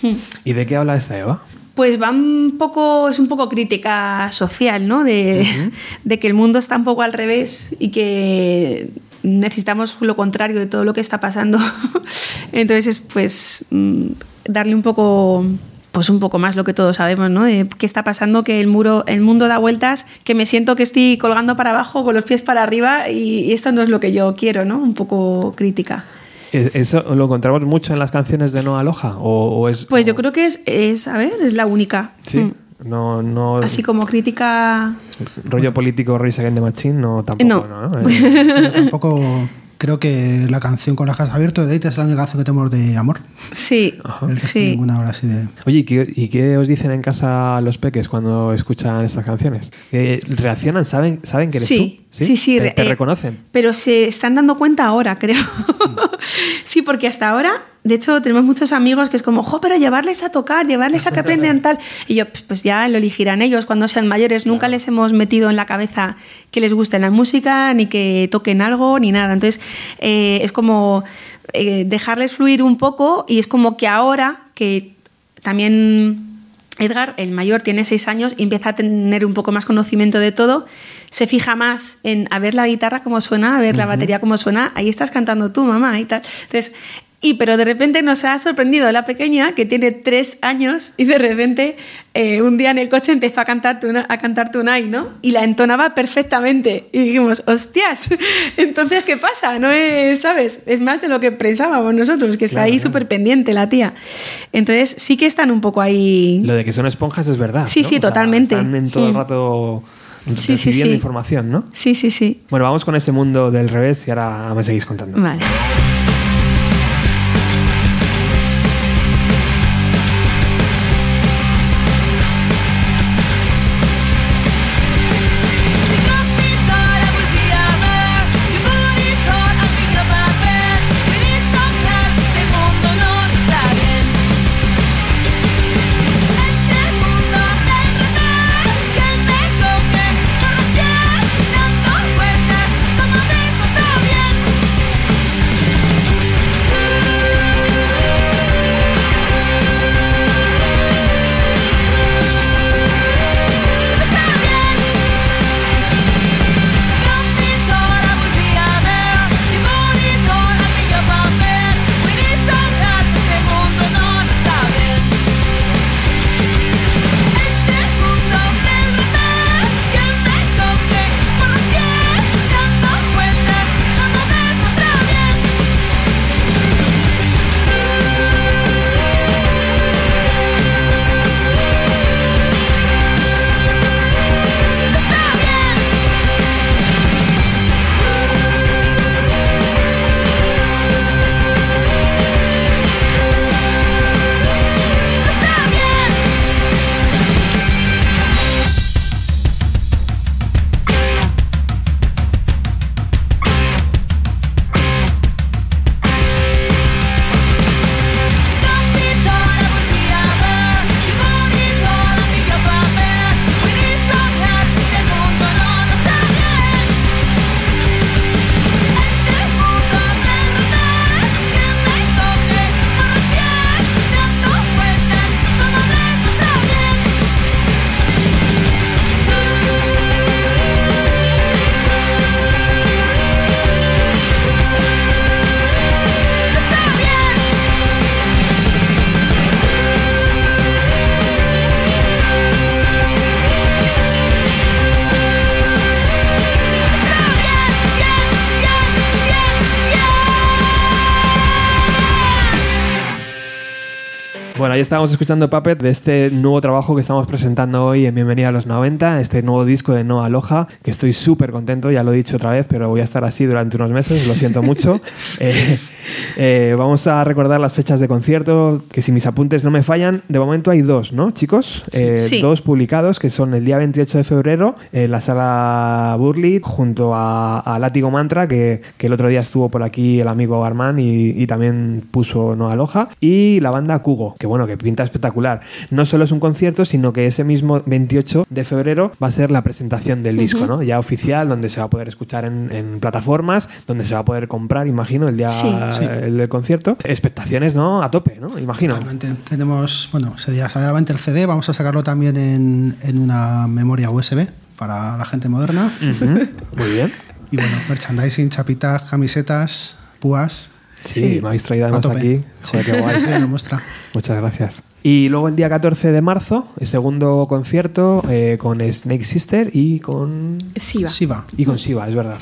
¿Y de qué habla esta Eva? Pues va un poco, es un poco crítica social, ¿no? De, de que el mundo está un poco al revés y que necesitamos lo contrario de todo lo que está pasando. Entonces, es, pues, mm, darle un poco, pues un poco más lo que todos sabemos, ¿no? De qué está pasando, que el muro, el mundo da vueltas, que me siento que estoy colgando para abajo con los pies para arriba y, y esto no es lo que yo quiero, ¿no? Un poco crítica. ¿Es- ¿Eso lo encontramos mucho en las canciones de Noah Aloha? ¿O, o es, Pues yo o- creo que es, es, a ver, es la única. Sí, Mm. No, no Así como crítica rollo político Race Against the Machine, no tampoco, No. ¿no? Eh, tampoco creo que la canción con las casas abiertas de Date es la única canción que tenemos de amor. Sí, El sí. ninguna ahora así de. Oye, ¿y qué, y qué os dicen en casa los peques cuando escuchan estas canciones? Eh, ¿Reaccionan? ¿Saben, ¿Saben que eres Sí, tú? sí, sí. ¿Te, re- te eh, reconocen? Pero se están dando cuenta ahora, creo. sí, porque hasta ahora, de hecho, tenemos muchos amigos que es como, jo, pero llevarles a tocar, llevarles a que aprendan tal. Y yo, pues, pues ya lo elegirán ellos cuando sean mayores. Nunca les hemos metido en la cabeza que les guste la música, ni que toquen algo, ni nada. Entonces, eh, es como eh, dejarles fluir un poco y es como que ahora que también Edgar, el mayor, tiene seis años y empieza a tener un poco más conocimiento de todo. Se fija más en a ver la guitarra cómo suena, a ver la batería cómo suena. Ahí estás cantando tú, mamá, y tal. Entonces, y pero de repente nos ha sorprendido la pequeña que tiene tres años y de repente eh, un día en el coche empezó a cantar Tuna- a cantar Tunay, ¿no? Y la entonaba perfectamente. Y dijimos, hostias, entonces ¿qué pasa? No es, ¿sabes? Es más de lo que pensábamos nosotros, que está Claro, ahí súper pendiente la tía. Entonces sí que están un poco ahí. Lo de que son esponjas es verdad. Sí, ¿no? sí, O sea, totalmente. Están en todo el Mm. rato Sí, sí, recibiendo sí. información, ¿no? Sí, sí, sí. Bueno, vamos con ese mundo del revés y ahora me seguís contando. Vale. Estábamos escuchando Puppet de este nuevo trabajo que estamos presentando hoy en Bienvenida a los 90, este nuevo disco de Noah Aloha, que estoy súper contento, ya lo he dicho otra vez, pero voy a estar así durante unos meses, lo siento mucho. Eh, eh, vamos a recordar las fechas de concierto, que si mis apuntes no me fallan, de momento hay dos, ¿no, chicos? Eh, Sí. Dos publicados, que son el día 28 de febrero en la sala Burley, junto a, a Látigo Mantra, que, que el otro día estuvo por aquí el amigo Armán y, y también puso Noah Aloha, y la banda Kugo, que bueno, que pinta espectacular. No solo es un concierto, sino que ese mismo 28 de febrero va a ser la presentación del disco, ¿no? Ya oficial, donde se va a poder escuchar en, en plataformas, donde se va a poder comprar, imagino, el día Sí. Sí. el del concierto. Expectaciones, ¿no? A tope, ¿no? Imagino. Totalmente. Tenemos, bueno, ese día sale a la venta el CD, vamos a sacarlo también en, en una memoria USB para la gente moderna. Muy bien. Y bueno, merchandising, chapitas, camisetas, púas. Sí, Sí. me habéis traído además aquí. Joder, qué guay. Sí, muestra. Muchas gracias. Y luego el día 14 de marzo, el segundo concierto eh, con Snake Sister y con. Siva. Y con Siva, es verdad.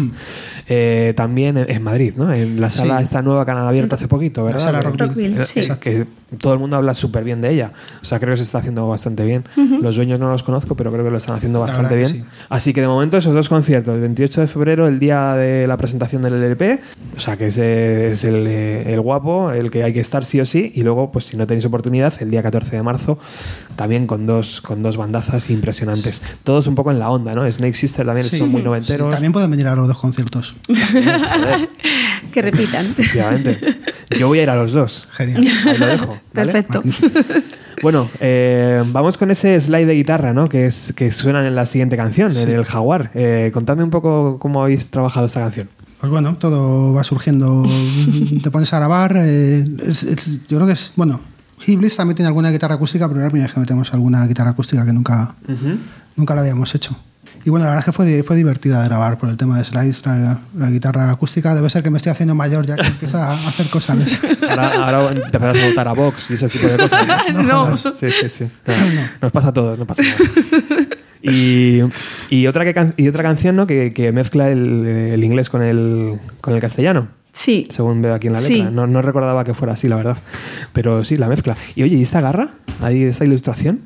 Eh, también en, en Madrid, ¿no? En la sala Sí. esta nueva que han abierto hace poquito, ¿verdad? sala Eh, Rockville. Rockville, eh, sí. Que todo el mundo habla súper bien de ella. O sea, creo que se está haciendo bastante bien. Los dueños no los conozco, pero creo que lo están haciendo La bastante bien. sí. Así que de momento esos dos conciertos, el 28 de febrero, el día de la presentación del LP, o sea que ese es el, el guapo, el que hay que estar sí o sí, y luego, pues si no tenéis oportunidad, el día 14 de marzo, también con dos, con dos bandazas impresionantes. Todos un poco en la onda, ¿no? Snake Sister también Sí. son muy Sí, noventeros. también pueden venir a los dos conciertos. Que repitan. Efectivamente. Yo voy a ir a los dos. Genial. Ahí lo dejo. ¿vale? Perfecto. Bueno, eh, vamos con ese slide de guitarra, ¿no? Que, es, que suena en la siguiente canción, en el Jaguar. Eh, contadme un poco cómo habéis trabajado esta canción. Pues bueno, todo va surgiendo. Te pones a grabar. eh, es- es- yo creo que es. Bueno, Hiblis también tiene alguna guitarra acústica, pero ahora mira que metemos alguna guitarra acústica que nunca, nunca la habíamos hecho. Y bueno, la verdad es que fue, fue divertida de grabar por el tema de slides, la, la guitarra acústica. Debe ser que me estoy haciendo mayor ya que empieza a hacer cosas. Ahora, ahora empezarás a votar a Vox y ese tipo de cosas. ¿no? No. Sí, sí, sí. No, Nos pasa a todos, no pasa nada. Y, y otra, que y otra canción ¿no? que, que mezcla el, el inglés con el, con el castellano. Sí. según veo aquí en la letra. Sí. No, no recordaba que fuera así, la verdad. Pero sí, la mezcla. Y oye, ¿y esta garra? ¿Ahí esta ilustración?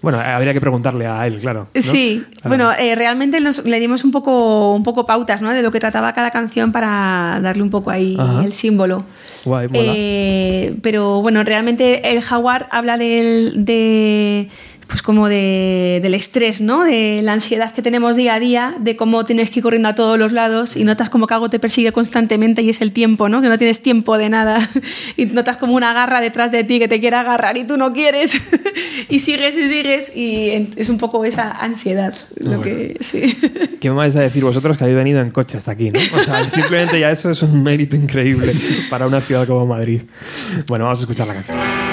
Bueno, habría que preguntarle a él, claro. ¿no? Sí, Claro. bueno, eh, realmente nos- le dimos un poco, un poco pautas ¿no? de lo que trataba cada canción para darle un poco ahí Ajá. el símbolo. Guay, mola. Eh, pero bueno, realmente el jaguar habla del, de pues como de, del estrés, ¿no? De la ansiedad que tenemos día a día, de cómo tienes que ir corriendo a todos los lados y notas como que algo te persigue constantemente y es el tiempo, ¿no? Que no tienes tiempo de nada y notas como una garra detrás de ti que te quiere agarrar y tú no quieres y sigues y sigues y es un poco esa ansiedad lo que sí. ¿Qué me vais a decir vosotros que habéis venido en coche hasta aquí? ¿no? O sea, simplemente ya eso es un mérito increíble para una ciudad como Madrid. Bueno, vamos a escuchar la canción.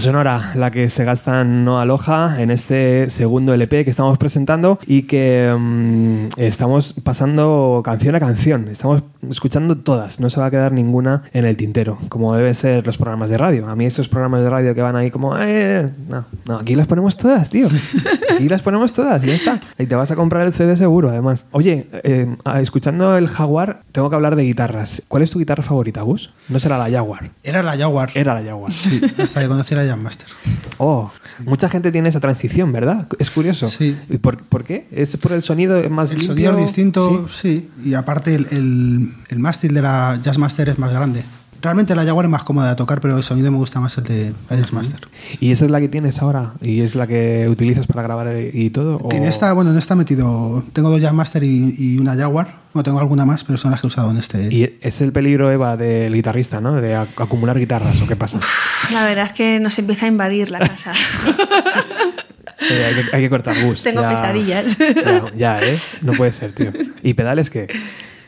Sonora, la que se gasta en No Aloja en este segundo LP que estamos presentando y que mm, estamos pasando canción a canción. Estamos escuchando todas, no se va a quedar ninguna en el tintero, como deben ser los programas de radio. A mí esos programas de radio que van ahí como, eh, no, no, aquí las ponemos todas, tío. Aquí las ponemos todas y ya está. Y te vas a comprar el CD seguro, además. Oye, eh, escuchando el Jaguar, tengo que hablar de guitarras. ¿Cuál es tu guitarra favorita, Gus? No será la Jaguar. Era la Jaguar. Era la Jaguar. Sí, hasta que conocí a Jam Master. Oh, mucha gente tiene esa transición, ¿verdad? Es curioso. Sí. ¿Y por, por qué? ¿Es por el sonido más El limpio? sonido distinto, Sí. sí. Y aparte el, el, el mástil de la Jazz Master es más grande. Realmente la Jaguar es más cómoda de tocar, pero el sonido me gusta más el de la Jazz Master. ¿Y esa es la que tienes ahora? ¿Y es la que utilizas para grabar y todo? Que en o- esta, bueno, en esta he metido, tengo dos Jazz Master y, y una Jaguar. Bueno, tengo alguna más, pero son las que he usado en este. Y es el peligro, Eva, del guitarrista, ¿no? De ac- acumular guitarras, ¿o qué pasa? La verdad es que nos empieza a invadir la casa. Eh, hay, que, hay que cortar bus. Tengo pesadillas. Ya, ya, ¿eh? No puede ser, tío. ¿Y pedales qué?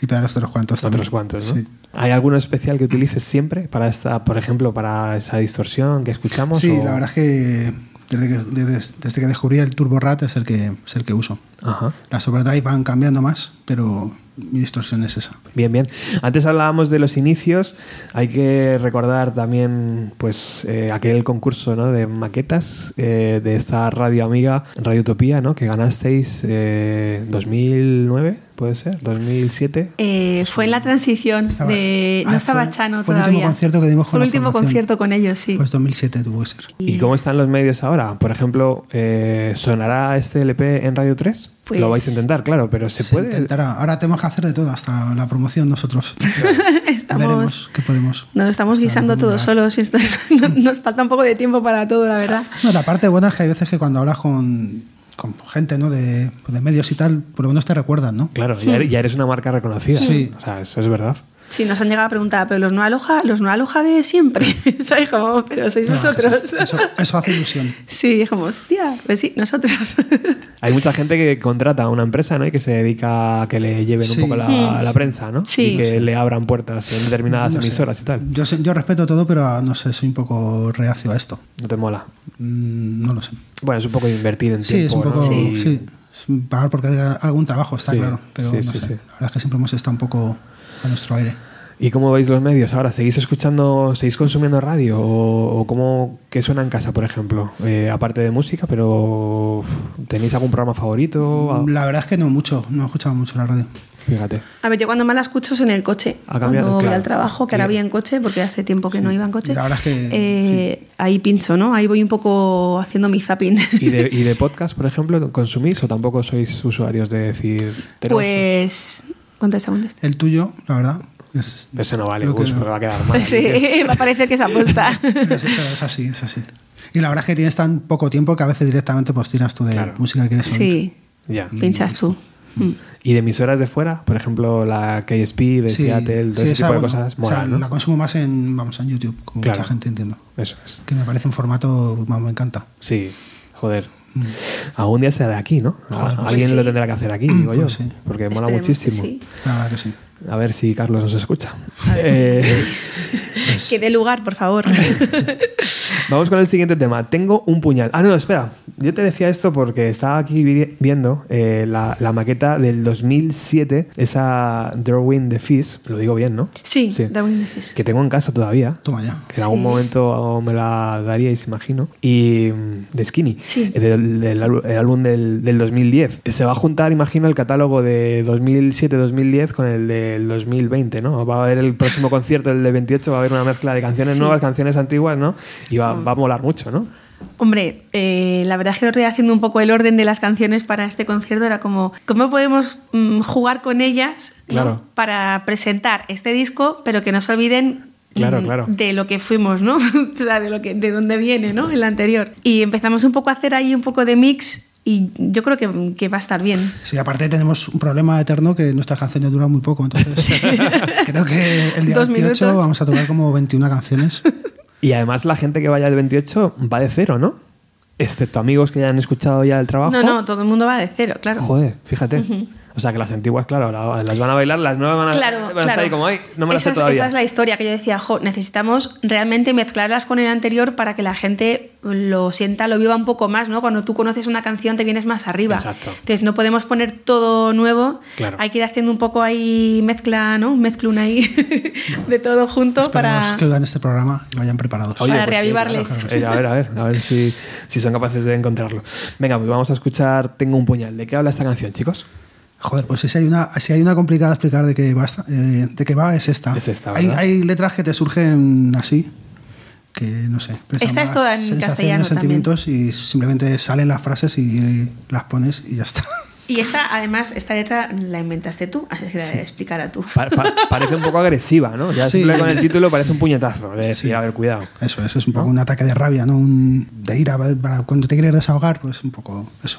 Y pedales otros cuantos también. Otros cuantos, ¿no? Sí. ¿Hay alguno especial que utilices siempre para esta, por ejemplo, para esa distorsión que escuchamos? Sí, o- la verdad es que desde que, desde, desde que descubrí el Turbo Rat es el que, es el que uso. Ajá. Las overdrive van cambiando más, pero mi distorsión es esa. Bien, bien. Antes hablábamos de los inicios. Hay que recordar también, pues, eh, aquel concurso ¿no? de maquetas eh, de esta radio amiga, Radio Utopía, ¿no? Que ganasteis eh, 2009, puede ser, 2007. Eh, fue en la transición Estaba- de... No ah, estaba fue- Chano fue el todavía. último concierto que dimos con Fue el último formación. concierto con ellos, sí. Pues 2007 tuvo que ser. ¿Y cómo están los medios ahora? Por ejemplo, eh, ¿sonará este LP en Radio 3? Pues- Lo vais a intentar, claro, pero ¿se, Se puede? intentará. Ahora tenemos que hacer de todo, hasta la promoción nosotros. Estamos... Veremos qué podemos. Nos lo estamos guisando todos solos. y esto- nos falta un poco de tiempo para todo, la verdad. No, la parte buena es que hay veces que cuando hablas con, con gente ¿no? de, de medios y tal, por lo menos te recuerdan, ¿no? Claro, ya eres, ya eres una marca reconocida. Sí. O sea, eso es verdad. Sí, nos han llegado a preguntar, pero los no aloja, los no aloja de siempre. ¿Sabes? Como, pero sois No, vosotros. Eso, eso- eso hace ilusión. Sí, es como, hostia, pues sí, nosotros. Hay mucha gente que contrata a una empresa ¿no? y que se dedica a que le lleven Sí. un poco la, la prensa ¿no? Sí. y que le abran puertas en determinadas No sé. emisoras y tal. Yo, sé- yo respeto todo, pero no sé, soy un poco reacio a esto. No te mola. Mm, No lo sé. Bueno, es un poco invertir en Sí, tiempo. es un ¿no? poco. Y- Sí. es pagar porque haya algún trabajo, está Sí, claro. Pero sí, no sí, sé. sí. La verdad es que siempre hemos estado un poco a nuestro aire. ¿Y cómo veis los medios ahora? ¿Seguís escuchando, seguís consumiendo radio? ¿O, o cómo, qué suena en casa, por ejemplo? Eh, aparte de música, pero ¿tenéis algún programa favorito? La verdad es que no mucho, no escuchaba mucho la radio. Fíjate. A ver, yo cuando más la escucho es en el coche. Ha cambiado, cuando voy al trabajo, que ahora voy en coche, porque hace tiempo que no iba en coche. la verdad es que, Eh, Ahí pincho, ¿no? Ahí voy un poco haciendo mi zapping. ¿Y de, ¿Y de podcast, por ejemplo, consumís o tampoco sois usuarios de decir... Pues. El tuyo, la verdad, es. Ese no vale, lo que- Gus, porque va a quedar mal. Sí, va a parecer que se apuesta. Es, es así, es así. Y la verdad es que tienes tan poco tiempo que a veces directamente pues tiras tú de Claro. música que quieres oír. Sí, Ya. pinchas tú. Mm. ¿Y de emisoras de fuera? Por ejemplo, la KSP de Sí, Seattle, todo sí, ese esa, tipo de bueno, cosas. o sea, mola, ¿no? La consumo más en, vamos, en YouTube, como Claro. mucha gente entiendo. Eso es. Que me parece un formato, me encanta. Sí, joder. Algún día será de aquí, ¿no? Joder, pues Alguien sí. lo tendrá que hacer aquí, digo yo. Pues sí. Porque mola Esperemos que muchísimo. sí. La verdad que sí. A ver si Carlos nos escucha. Eh, Que dé lugar, por favor. vamos con el siguiente tema. Tengo un puñal. Ah, no, espera. Yo te decía esto porque estaba aquí vi- viendo eh, la, la maqueta del 2007, esa Drawing the Fish. Lo digo bien, ¿no? Sí, Sí. Darwin Dices. Que tengo en casa todavía. Toma ya. Que en algún momento me la daríais, imagino. Y mm, de Skinny, Sí. eh, del, el álbum del, del 2010. Se va a juntar, imagino, el catálogo de 2007-2010 con el del 2020, ¿no? Va a haber el próximo concierto, el de 28, va a haber una mezcla de canciones Sí. nuevas, canciones antiguas, ¿no? Y va, va a molar mucho, ¿no? Hombre, eh, la verdad es que lo estoy haciendo un poco el orden de las canciones para este concierto. Era como, ¿cómo podemos mm, jugar con ellas ¿no? Claro. para presentar este disco, pero que no se olviden Claro, mm, claro. de lo que fuimos, ¿no? o sea, de, lo que, de dónde viene, ¿no? El anterior. Y empezamos un poco a hacer ahí un poco de mix y yo creo que, que va a estar bien. Sí, aparte tenemos un problema eterno que nuestras canciones duran muy poco, entonces creo que el día Dos 28 minutos. vamos a tocar como 21 canciones. Y además la gente que vaya al 28 va de cero, ¿no? Excepto amigos que ya han escuchado ya el trabajo. No, no, todo el mundo va de cero, claro. Joder, fíjate. O sea, que las antiguas, claro, la- las van a bailar, las nuevas van a, Claro, van a claro. estar ahí como, ay, no me las esa, sé es, todavía. esa es la historia que yo decía, jo, necesitamos realmente mezclarlas con el anterior para que la gente lo sienta, lo viva un poco más, ¿no? Cuando tú conoces una canción te vienes más arriba. Exacto. Entonces no podemos poner todo nuevo, Claro. hay que ir haciendo un poco ahí mezcla, ¿no? Un mezclun ahí de todo junto Esperemos para... que oigan este programa y vayan preparados. Oye, Para pues sí, reavivarles. claro, claro. A ver, a ver, a ver si, si son capaces de encontrarlo. Venga, pues vamos a escuchar Tengo un puñal. ¿De qué habla esta canción, chicos? Joder, pues si hay una, si hay una complicada de explicar de qué va, eh, de qué va es esta. Es esta, hay, ¿verdad? hay letras que te surgen así, que no sé. Esta es toda en sensaciones, castellano sentimientos y simplemente salen las frases y las pones y ya está. Y esta, además, esta letra la inventaste tú, así que la explicara tú. Pa- pa- parece un poco agresiva, ¿no? Ya Sí. simple con el título parece un puñetazo. De decir, Sí. a ver, cuidado. Eso es, es un poco un ataque de rabia, ¿no? Un, de ira, para cuando te quieres desahogar, pues un poco eso.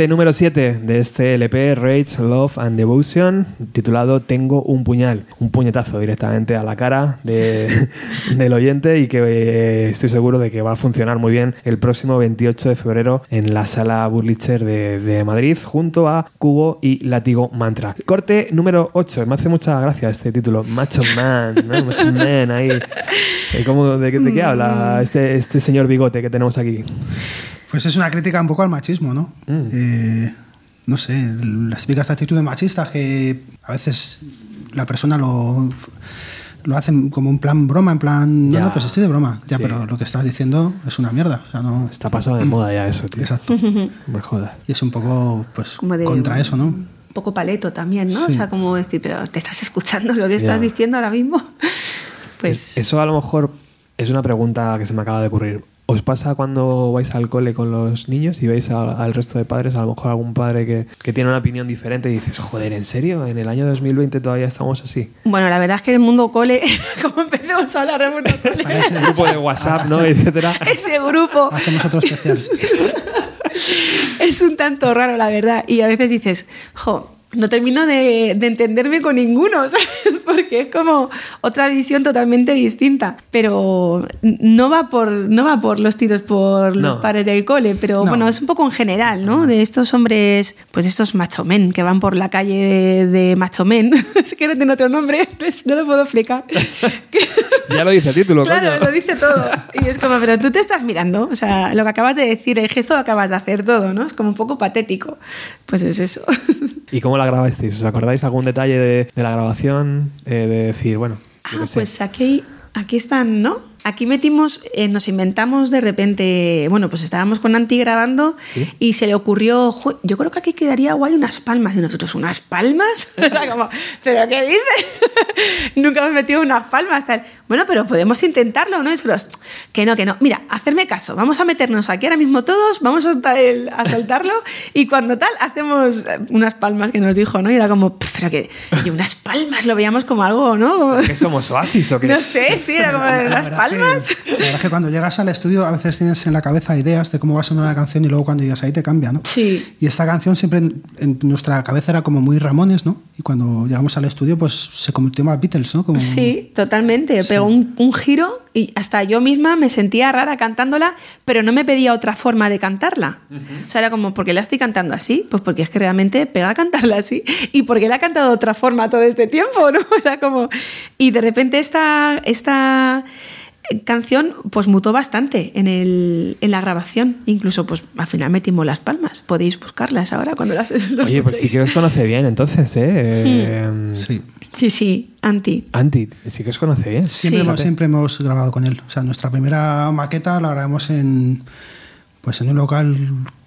Corte número 7 de este LP, Rage, Love and Devotion, titulado Tengo un puñal. Un puñetazo directamente a la cara de- del oyente y que eh, estoy seguro de que va a funcionar muy bien el próximo 28 de febrero en la sala Burlicher de, de Madrid junto a Cubo y Látigo Mantra. Corte número 8. Me hace mucha gracia este título, Macho Man, ¿no? Macho Man ahí. Eh, ¿cómo- de, qué- de qué habla este, este señor bigote que tenemos aquí? Pues es una crítica un poco al machismo, ¿no? Mm. Eh, no sé, las típicas actitudes machistas que a veces la persona lo, lo hacen como un plan broma, en plan, Ya. no, no, pues estoy de broma. Ya, Sí. pero lo que estás diciendo es una mierda. O sea, no. Está pasado de moda ya eso, tío. Exacto. Me jodas. Y es un poco, pues, de- contra eso, ¿no? Un poco paleto también, ¿no? Sí. O sea, como decir, pero ¿te estás escuchando lo que estás Ya. diciendo ahora mismo? Pues... Es- Eso a lo mejor es una pregunta que se me acaba de ocurrir. ¿Os pasa cuando vais al cole con los niños y veis a- al resto de padres, a lo mejor algún padre que, que tiene una opinión diferente y dices, joder, ¿en serio? ¿En el año 2020 todavía estamos así? Bueno, la verdad es que el mundo cole, como empecemos a hablar del mundo cole, ese- Un grupo de WhatsApp, ¿no? Etcétera. ese grupo Hacemos otro especial. es un tanto raro, la verdad. Y a veces dices, jo, no termino de, de entenderme con ninguno, ¿sabes? Porque es como otra visión totalmente distinta. Pero no va por, no va por los tiros por los pares del cole, pero No. bueno, es un poco en general, ¿no? De estos hombres, pues estos macho men que van por la calle de, de macho men. es que no tiene otro nombre, pues no lo puedo explicar. Ya lo dice el título, Claro, coño. lo dice todo. Y es como, pero tú te estás mirando. O sea, lo que acabas de decir, el gesto lo acabas de hacer todo, ¿no? Es como un poco patético. Pues es eso. ¿Y cómo la grabasteis? ¿Os acordáis algún detalle de, de la grabación? Eh, de decir, bueno, Ah, sé. pues aquí, aquí están, ¿no? Aquí metimos, eh, nos inventamos de repente, bueno, pues estábamos con Anti grabando Sí. y se le ocurrió, "Jo, yo creo que aquí quedaría guay unas palmas. Y nosotros, ¿unas palmas? Era como, ¿pero qué dices? Nunca hemos metido unas palmas. Tal. Bueno, pero podemos intentarlo, ¿no? Y que no, que no. Mira, hacerme caso, vamos a meternos aquí ahora mismo todos, vamos a, soltar el- a soltarlo y cuando tal, hacemos unas palmas que nos dijo, ¿no? Y era como, "Pff, pero que, y unas palmas lo veíamos como algo, ¿no? Como- ¿Qué somos oasis o qué? no sé, sí, era como de verdad palmas. que- la verdad es que cuando llegas al estudio a veces tienes en la cabeza ideas de cómo va a sonar la canción y luego cuando llegas ahí te cambia, ¿no? Sí. Y esta canción siempre en, en nuestra cabeza era como muy Ramones, ¿no? Y cuando llegamos al estudio pues se convirtió más Beatles, ¿no? Como, Sí, totalmente. Pegó un, un giro y hasta yo misma me sentía rara cantándola, pero no me pedía otra forma de cantarla. O sea, era como, ¿por qué la estoy cantando así? Pues porque es que realmente pega a cantarla así. ¿Y por qué la ha cantado de otra forma todo este tiempo? ¿no? Era como... Y de repente esta, esta canción pues mutó bastante en, el, en la grabación. Incluso pues al final metimos las palmas. Podéis buscarlas ahora cuando las Oye, pues sí escuchéis. que os conoce bien, entonces, ¿eh? Hmm. Eh, Sí. Sí, sí, anti. Anti, sí que os conoce bien. Siempre, Sí. hemos, siempre hemos grabado con él. O sea, nuestra primera maqueta la grabamos en, pues en un local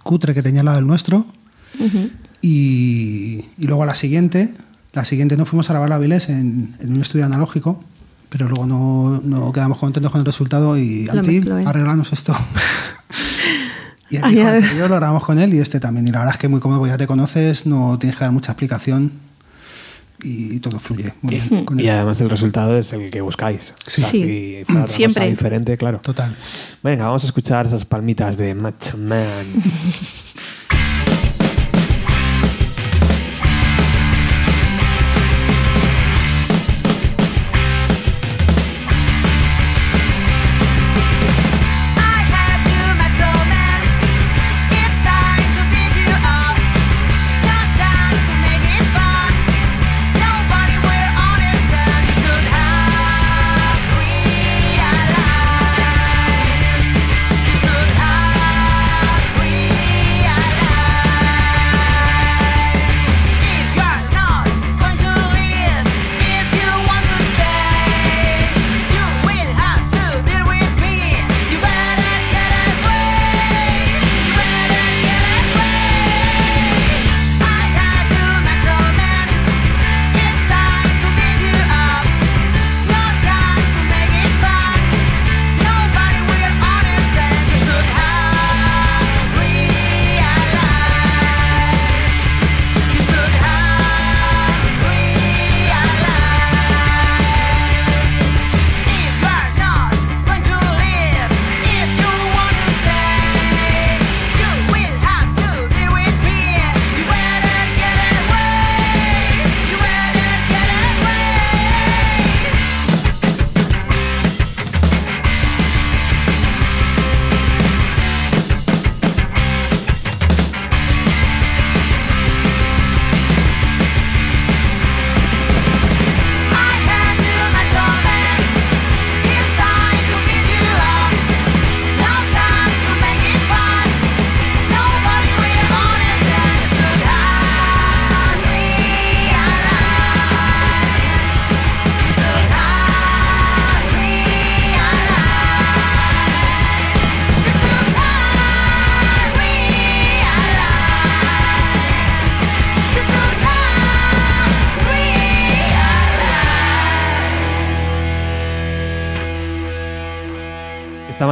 cutre que tenía al lado del nuestro. y, y luego la siguiente, la siguiente nos fuimos a grabar la Viles en, en un estudio analógico, pero luego no, no quedamos contentos con el resultado y Anti, arreglanos esto. y el Ay, anterior lo grabamos con él y este también. Y la verdad es que muy cómodo, ya te conoces, no tienes que dar mucha explicación y todo fluye muy bien con Y él. además el resultado es el que buscáis. Sí. O sea, Sí. si fuera otra Siempre. cosa diferente, claro. Total. Venga, vamos a escuchar esas palmitas de Macho Man.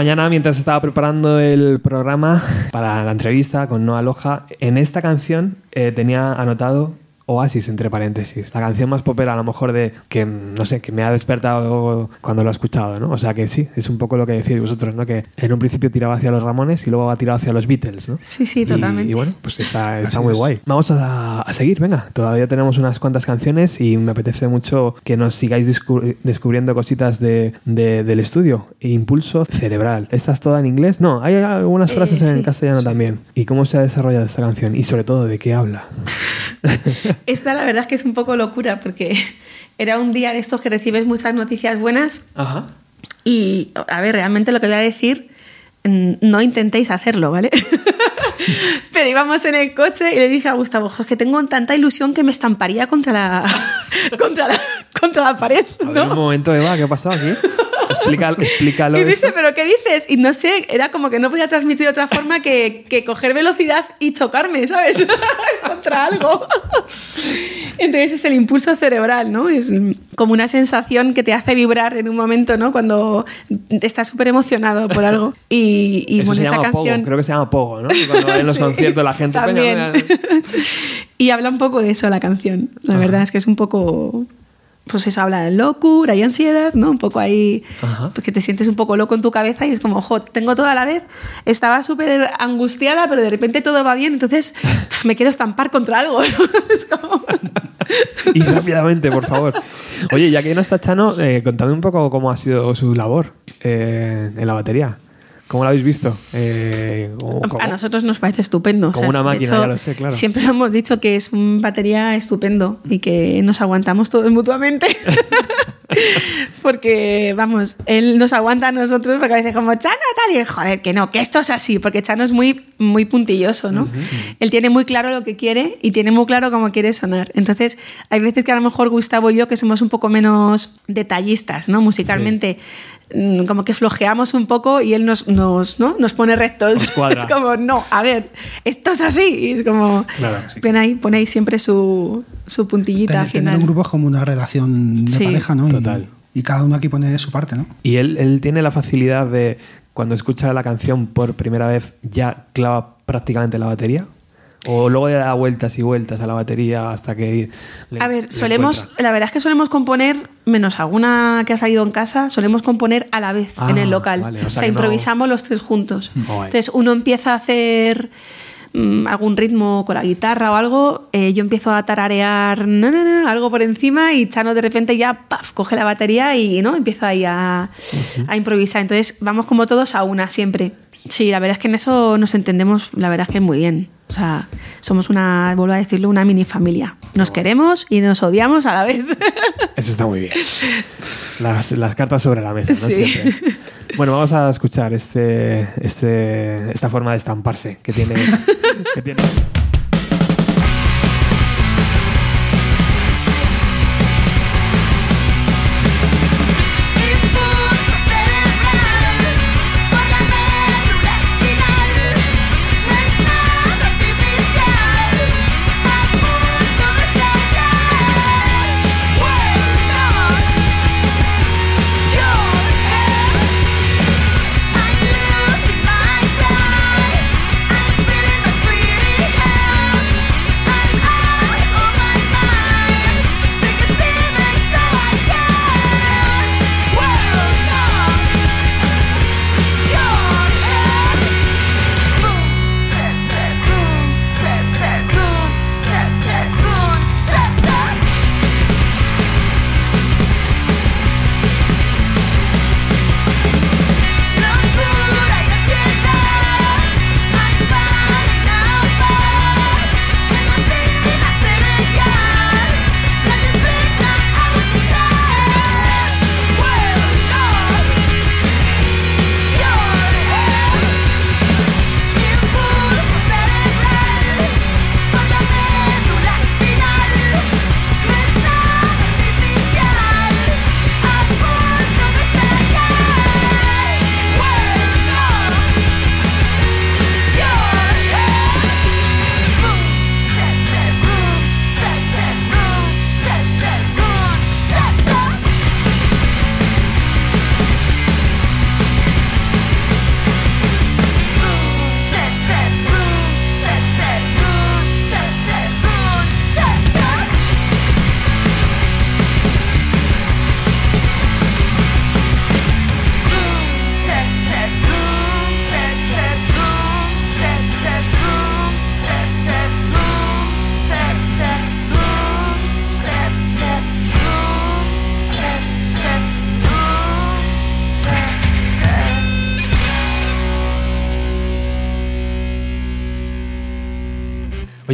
mañana, mientras estaba preparando el programa para la entrevista con Noah Loja, en esta canción eh, tenía anotado Oasis entre paréntesis. La canción más popera a lo mejor de que, no sé, que me ha despertado cuando lo he escuchado, ¿no? O sea que sí, es un poco lo que decís vosotros, ¿no? Que en un principio tiraba hacia los Ramones y luego ha tirado hacia los Beatles, ¿no? Sí, sí, Y- totalmente. Y, bueno, pues está, está muy es. guay. Vamos a, a seguir, venga. Todavía tenemos unas cuantas canciones y me apetece mucho que nos sigáis descu- descubriendo cositas de, de- del estudio. Impulso cerebral. ¿Esta es toda en inglés? No, hay algunas Eh, frases en sí. castellano también. ¿Y cómo se ha desarrollado esta canción? Y sobre todo, ¿de qué habla? Esta la verdad es que es un poco locura porque era un día de estos que recibes muchas noticias buenas Ajá. y, a ver, realmente lo que voy a decir, mm, no intentéis hacerlo, ¿vale? Pero íbamos en el coche y le dije a Gustavo, "Jo, es que tengo tanta ilusión que me estamparía contra la, contra la, contra la pared, A ver, un ¿no? momento, Eva, ¿qué ha pasado aquí? Explica, explícalo. Y dice, ¿pero qué dices? Y no sé, era como que no podía transmitir de otra forma que, que coger velocidad y chocarme, ¿sabes? Contra algo. Entonces es el impulso cerebral, ¿no? Es como una sensación que te hace vibrar en un momento, ¿no? Cuando estás súper emocionado por algo. Y, y Eso bueno, se esa llama canción... pogo, creo que se llama pogo, ¿no? Cuando en los Sí, conciertos la gente... "Venga, también. venga". y habla un poco de eso la canción. La Ajá. verdad es que es un poco. Pues eso habla de locura y ansiedad, ¿no? Un poco ahí. Pues que te sientes un poco loco en tu cabeza y es como, ojo, tengo toda la vez. Estaba súper angustiada, pero de repente todo va bien, entonces me quiero estampar contra algo. ¿no? Es como. Y rápidamente, por favor. Oye, ya que no está Chano, eh, contadme un poco cómo ha sido su labor eh, en la batería. ¿Cómo lo habéis visto? Eh. A nosotros nos parece estupendo. o Como sea, una máquina, hecho, ya lo sé, claro. Siempre hemos dicho que es un batería estupendo y que nos aguantamos todos mutuamente. porque, vamos, él nos aguanta a nosotros porque a veces como, Chano, tal, y él, joder, que no, que esto es así, porque Chano es muy, muy puntilloso, ¿no? Él tiene muy claro lo que quiere y tiene muy claro cómo quiere sonar. Entonces, hay veces que a lo mejor Gustavo y yo, que somos un poco menos detallistas, ¿no? Musicalmente, mm, como que flojeamos un poco y él nos, nos, ¿no? nos pone rectos. Es como, no, a ver, esto es así. Y es como, Claro, pone, ahí, pone ahí siempre su, su puntillita Tener, al tener final. un grupo es como una relación de Sí. pareja, ¿no? Y- Total. Y, cada uno aquí pone su parte, ¿no? Y él, él tiene la facilidad de, cuando escucha la canción por primera vez, ya clava prácticamente la batería. O luego le da vueltas y vueltas a la batería hasta que. le- A ver, le solemos, encuentra. la verdad es que solemos componer, menos alguna que ha salido en casa, solemos componer a la vez Ah, en el local. vale, o o sea sea, que no- improvisamos los tres juntos. Entonces, uno empieza a hacer algún ritmo con la guitarra o algo, eh, yo empiezo a tararear na, na, na, algo por encima y Chano de repente ya paf, coge la batería y ¿no? empieza ahí a, a improvisar. Entonces, vamos como todos a una siempre. Sí, la verdad es que en eso nos entendemos, la verdad es que muy bien. O sea, somos una, vuelvo a decirlo, una mini familia. Nos queremos y nos odiamos a la vez. Eso está muy bien. Las, las cartas sobre la mesa, ¿no? Sí. Siempre. Bueno, vamos a escuchar este, este, esta forma de estamparse que tiene. que tiene.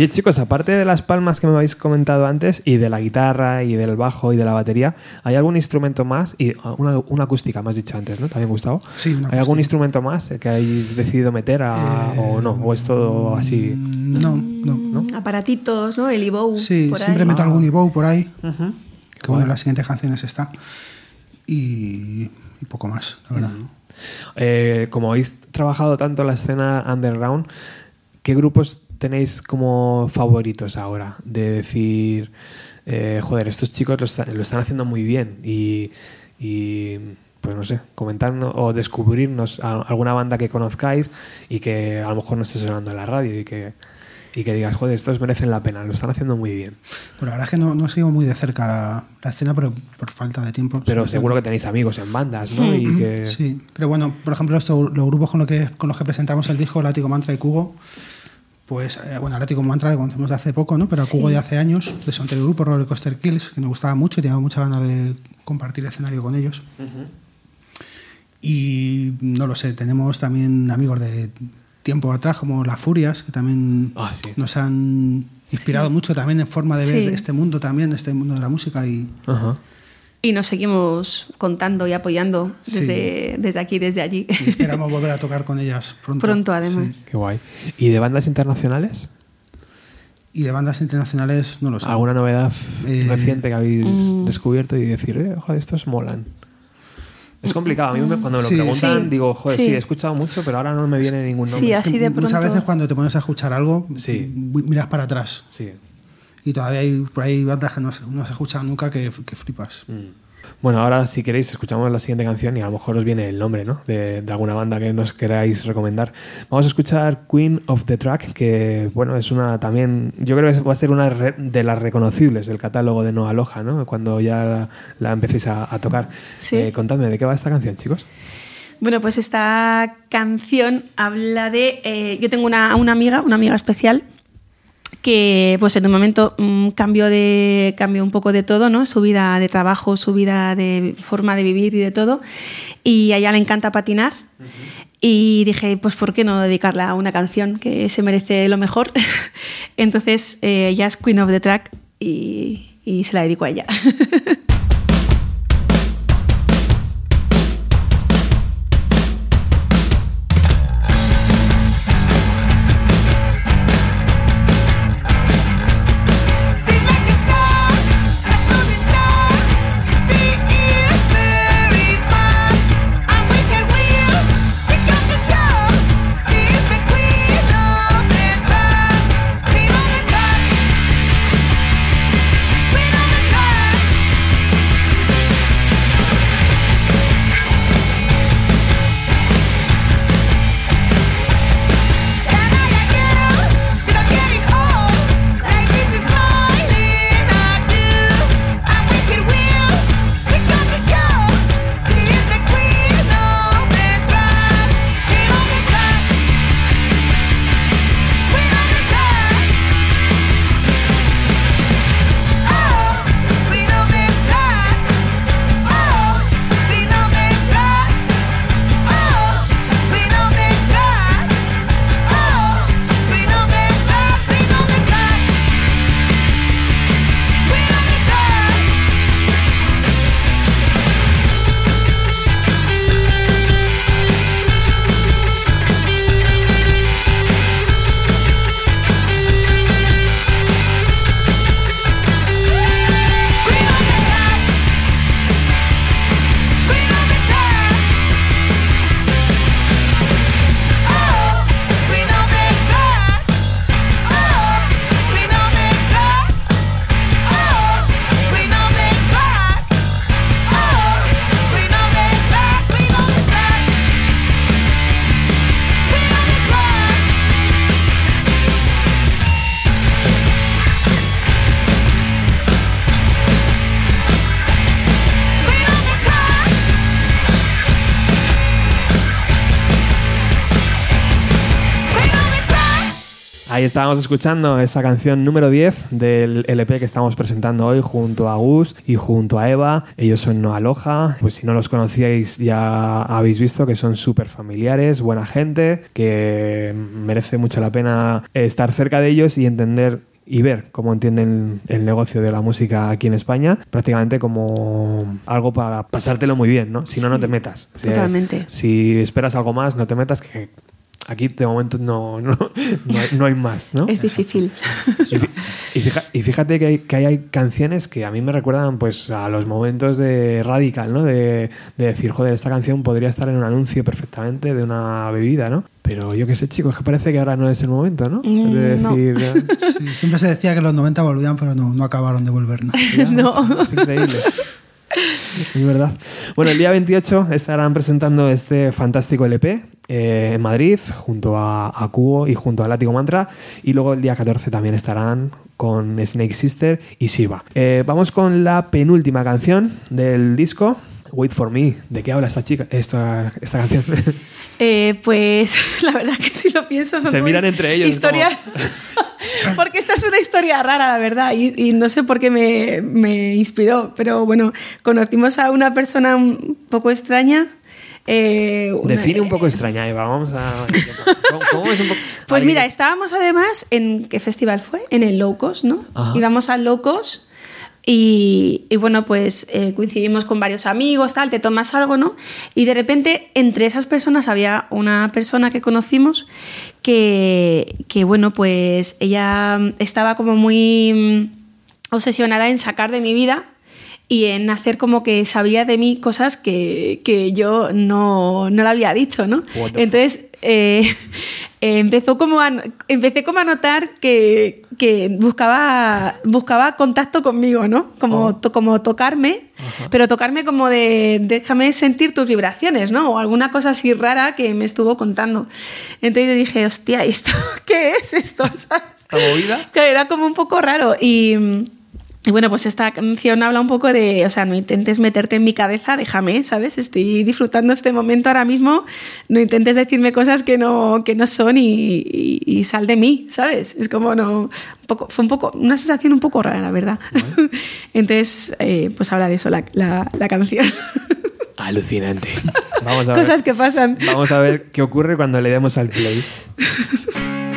Oye, chicos, aparte de las palmas que me habéis comentado antes, y de la guitarra, y del bajo, y de la batería, ¿hay algún instrumento más? Y ah, una, una acústica, me has dicho antes, ¿no? ¿También, Gustavo? Sí, una ¿Hay algún instrumento más que hayáis decidido meter a- o no? ¿O es todo así? Mm, No, no. Aparatitos, ¿no? El Ibow. Sí, por siempre ahí. meto algún Ibow por ahí, Ujú. que bueno, en las siguientes canciones está. Y, y poco más, la verdad. Eh, como habéis trabajado tanto la escena underground, ¿qué grupos tenéis como favoritos ahora? De decir, eh, joder, estos chicos lo, está- lo están haciendo muy bien y, y, pues no sé, comentando o descubrirnos a- alguna banda que conozcáis y que a lo mejor no esté sonando en la radio y que, y que digas, joder, estos merecen la pena, lo están haciendo muy bien. Pero la verdad es que no, no sigo muy de cerca la, la escena, pero por falta de tiempo. Pero seguro que tenéis amigos en bandas, ¿no? Y que... Sí, pero bueno, por ejemplo, estos- los grupos con, lo que, con los que presentamos el disco, Látigo Mantra y Cugo, pues, eh, bueno, Látigo Mantra lo conocemos de hace poco, ¿no? Pero a Sí. Cugo de hace años, de su anterior grupo, Roller Coaster Kills, que nos gustaba mucho y teníamos muchas ganas de compartir escenario con ellos. Y no lo sé, tenemos también amigos de tiempo atrás, como Las Furias, que también Ah, sí. nos han inspirado mucho también en forma de ver este mundo también, este mundo de la música y. Y nos seguimos contando y apoyando Sí. desde, desde aquí, desde allí. y esperamos volver a tocar con ellas pronto. Pronto, además. Sí. Qué guay. ¿Y de bandas internacionales? Y de bandas internacionales, no lo sé. ¿Alguna novedad Eh, reciente que habéis mm. descubierto y decir, eh, joder, estos molan? Es complicado. A mí me- cuando me lo Sí. preguntan, Sí. digo, joder, Sí. sí. he escuchado mucho, pero ahora no me viene ningún nombre. Sí, Es que así de Muchas pronto. veces cuando te pones a escuchar algo, miras para atrás. Sí. Y todavía hay por ahí bandas que no, se- no se escuchan nunca que, que flipas. Mm. Bueno, ahora si queréis escuchamos la siguiente canción y a lo mejor os viene el nombre ¿no? de, de alguna banda que nos queráis recomendar. Vamos a escuchar Queen of the Track, que bueno, es una también, yo creo que va a ser una de las reconocibles del catálogo de Noah Loja, ¿no? cuando ya la, la empecéis a, a tocar. Sí. Eh, contadme, ¿de qué va esta canción, chicos? Bueno, pues esta canción habla de. eh, yo tengo una, una amiga, una amiga especial, que pues en un momento mm, cambió de cambió un poco de todo, ¿no? Su vida de trabajo, su vida de forma de vivir y de todo. Y a ella le encanta patinar. Y dije, pues ¿por qué no dedicarla a una canción que se merece lo mejor? Entonces, eh, ella es Queen of the Track y, y se la dedico a ella. estábamos escuchando esa canción número 10 del LP que estamos presentando hoy junto a Gus y junto a Eva. Ellos son No Aloha. Pues si no los conocíais ya habéis visto que son súper familiares, buena gente, que merece mucho la pena estar cerca de ellos y entender y ver cómo entienden el negocio de la música aquí en España, prácticamente como algo para pasártelo muy bien, ¿no? Si no, no te metas. O sea, Totalmente. Si esperas algo más, no te metas, que aquí de momento no, no, no hay, no hay más, ¿no? Es difícil. Y, fija- fíjate que hay, que hay canciones que a mí me recuerdan pues a los momentos de Radical, ¿no? De, de decir, joder, esta canción podría estar en un anuncio perfectamente de una bebida, ¿no? Pero yo qué sé, chicos, que parece que ahora no es el momento, ¿no? Mm, De decir, ¿no? Sí, siempre se decía que los 90 volvían, pero no, no acabaron de volver. ¿no? Ya, No. Es increíble. Es verdad. Bueno, el día 28 estarán presentando este fantástico LP eh, en Madrid, junto a, Cubo y junto a Látigo Mantra. Y luego el día 14 también estarán con Snake Sister y Shiva. Eh, vamos con la penúltima canción del disco. Wait for Me. ¿De qué habla esta chica? Esta, esta canción. Eh, pues la verdad que si lo pienso son Se como miran entre ellos, Historia... Porque esta es una historia rara, la verdad, y, y no sé por qué me, me inspiró, pero bueno, conocimos a una persona un poco extraña. eh, una- Define un poco extraña, Eva. Vamos a. ¿Cómo, cómo es un poco.? Pues Alguien- mira, estábamos además en qué festival fue, en el Locos, ¿no? Ajá. Íbamos al Locos y, bueno, pues eh, coincidimos con varios amigos, tal, te tomas algo, ¿no? Y de repente entre esas personas había una persona que conocimos que, que bueno, pues ella estaba como muy mm, obsesionada en sacar de mi vida y en hacer como que sabía de mí cosas que, que yo no, no le había dicho, ¿no? Entonces eh, eh, empezó como a, empecé como a notar que, que buscaba, buscaba contacto conmigo, ¿no? Como, Oh. to- como tocarme, pero tocarme como de déjame sentir tus vibraciones, ¿no? O alguna cosa así rara que me estuvo contando. Entonces yo dije, hostia, ¿esto qué es esto? ¿Sabes? ¿Esta movida? Claro, era como un poco raro. Y, y bueno, pues esta canción habla un poco de, o sea, no intentes meterte en mi cabeza, déjame, ¿sabes? Estoy disfrutando este momento ahora mismo, no intentes decirme cosas que no, que no son y, y- y sal de mí, ¿sabes? Es como no, un poco, fue un poco, una sensación un poco rara, la verdad. Entonces, eh, pues habla de eso la, la- la canción. Alucinante. Vamos a ver. cosas que pasan. Vamos a ver qué ocurre cuando le demos al play.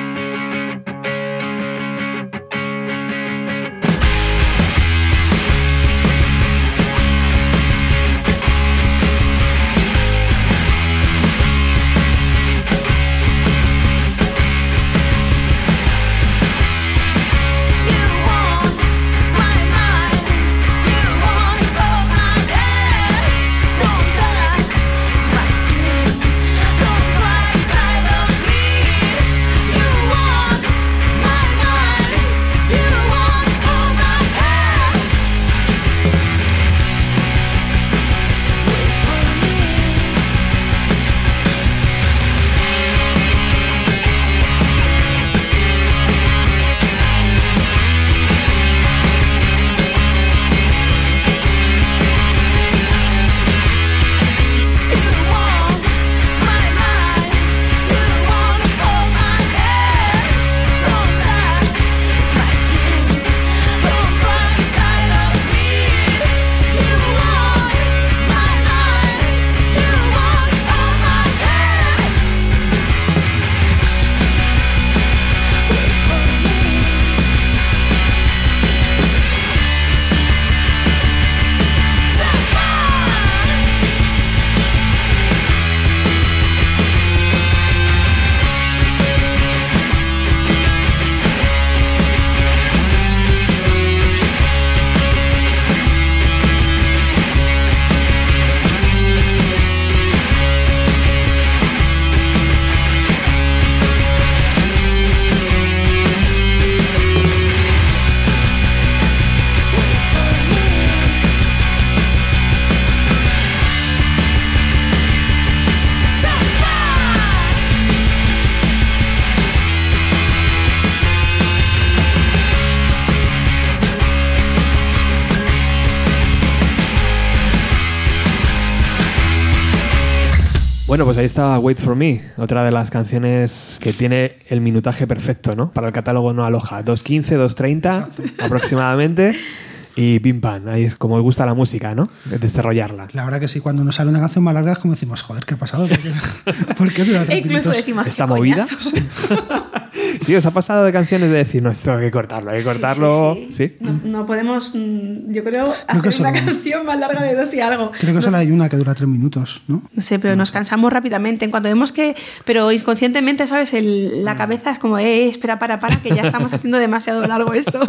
Bueno, pues ahí estaba Wait for Me, otra de las canciones que tiene el minutaje perfecto, ¿no? Para el catálogo no aloja. 2.15, 2.30 aproximadamente. Y pim pam, ahí es como me gusta la música, ¿no? Desarrollarla. La verdad que sí, cuando nos sale una canción más larga es como decimos, joder, ¿qué ha pasado? ¿Por qué, ¿por qué dura E tres incluso minutos? decimos ¿Está "Qué movida? coñazo". Sí, os ha pasado de canciones de decir, no, esto hay que cortarlo, hay que cortarlo. sí, Sí. sí. No, no podemos, mm, yo creo, Creo que hacer una canción más larga de dos y algo. Creo que Nos- solo hay una que dura tres minutos, ¿no? No sé, pero nos cansamos rápidamente. En cuanto vemos que, pero inconscientemente, ¿sabes? El- Mm. la cabeza es como, eh, espera, para, para, que ya estamos haciendo demasiado largo esto.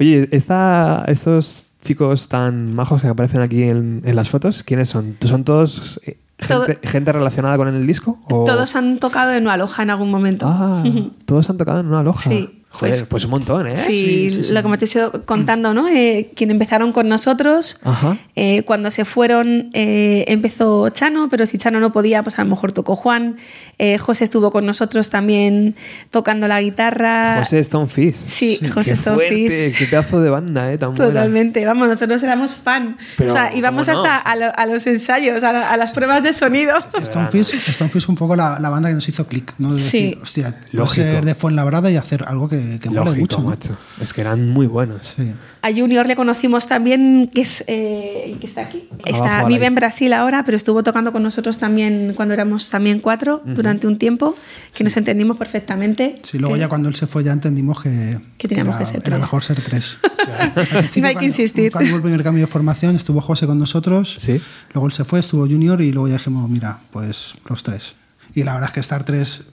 Oye, esta, estos chicos tan majos que aparecen aquí en, en las fotos, ¿quiénes son? ¿Son todos eh, Todo- gente, relacionada con el disco? o- Todos han tocado en Aloha en algún momento. Ah, todos han tocado en una loja. Sí, Joder, pues- pues, un montón, ¿eh? Sí, Sí, sí, sí. lo que me te he ido contando, ¿no? Eh, quien empezaron con nosotros, Ajá. eh, cuando se fueron eh, empezó Chano, pero si Chano no podía, pues a lo mejor tocó Juan. Eh, José estuvo con nosotros también tocando la guitarra. José Stonefish. Sí, Sí. José Qué Stonefish. qué pedazo de banda, ¿eh? Tan buena. Totalmente, vamos, nosotros éramos fan. Pero, o sea, íbamos ¿cómo no? hasta a, lo- a los ensayos, a, la- a las pruebas de sonido. Stonefish, Stonefish es un poco la, la banda que nos hizo click, ¿no? De Sí. decir, hostia, Lógico. ser de Fuenlabrada y hacer algo que, que mole Lógico, mucho, ¿no? macho. Es que eran muy buenos. Sí. A Junior le conocimos también, que es eh, que está aquí. Está, vive en. Brasil ahora, pero estuvo tocando con nosotros también cuando éramos también cuatro durante un tiempo, que nos entendimos perfectamente. Sí, luego Eh, ya cuando él se fue ya entendimos que, Que teníamos era, que ser era tres. mejor ser tres. Principio, No hay que cuando- insistir. Cuando hubo el primer cambio de formación estuvo José con nosotros, Sí. luego él se fue, estuvo Junior y luego ya dijimos, mira, pues los tres. Y la verdad es que estar tres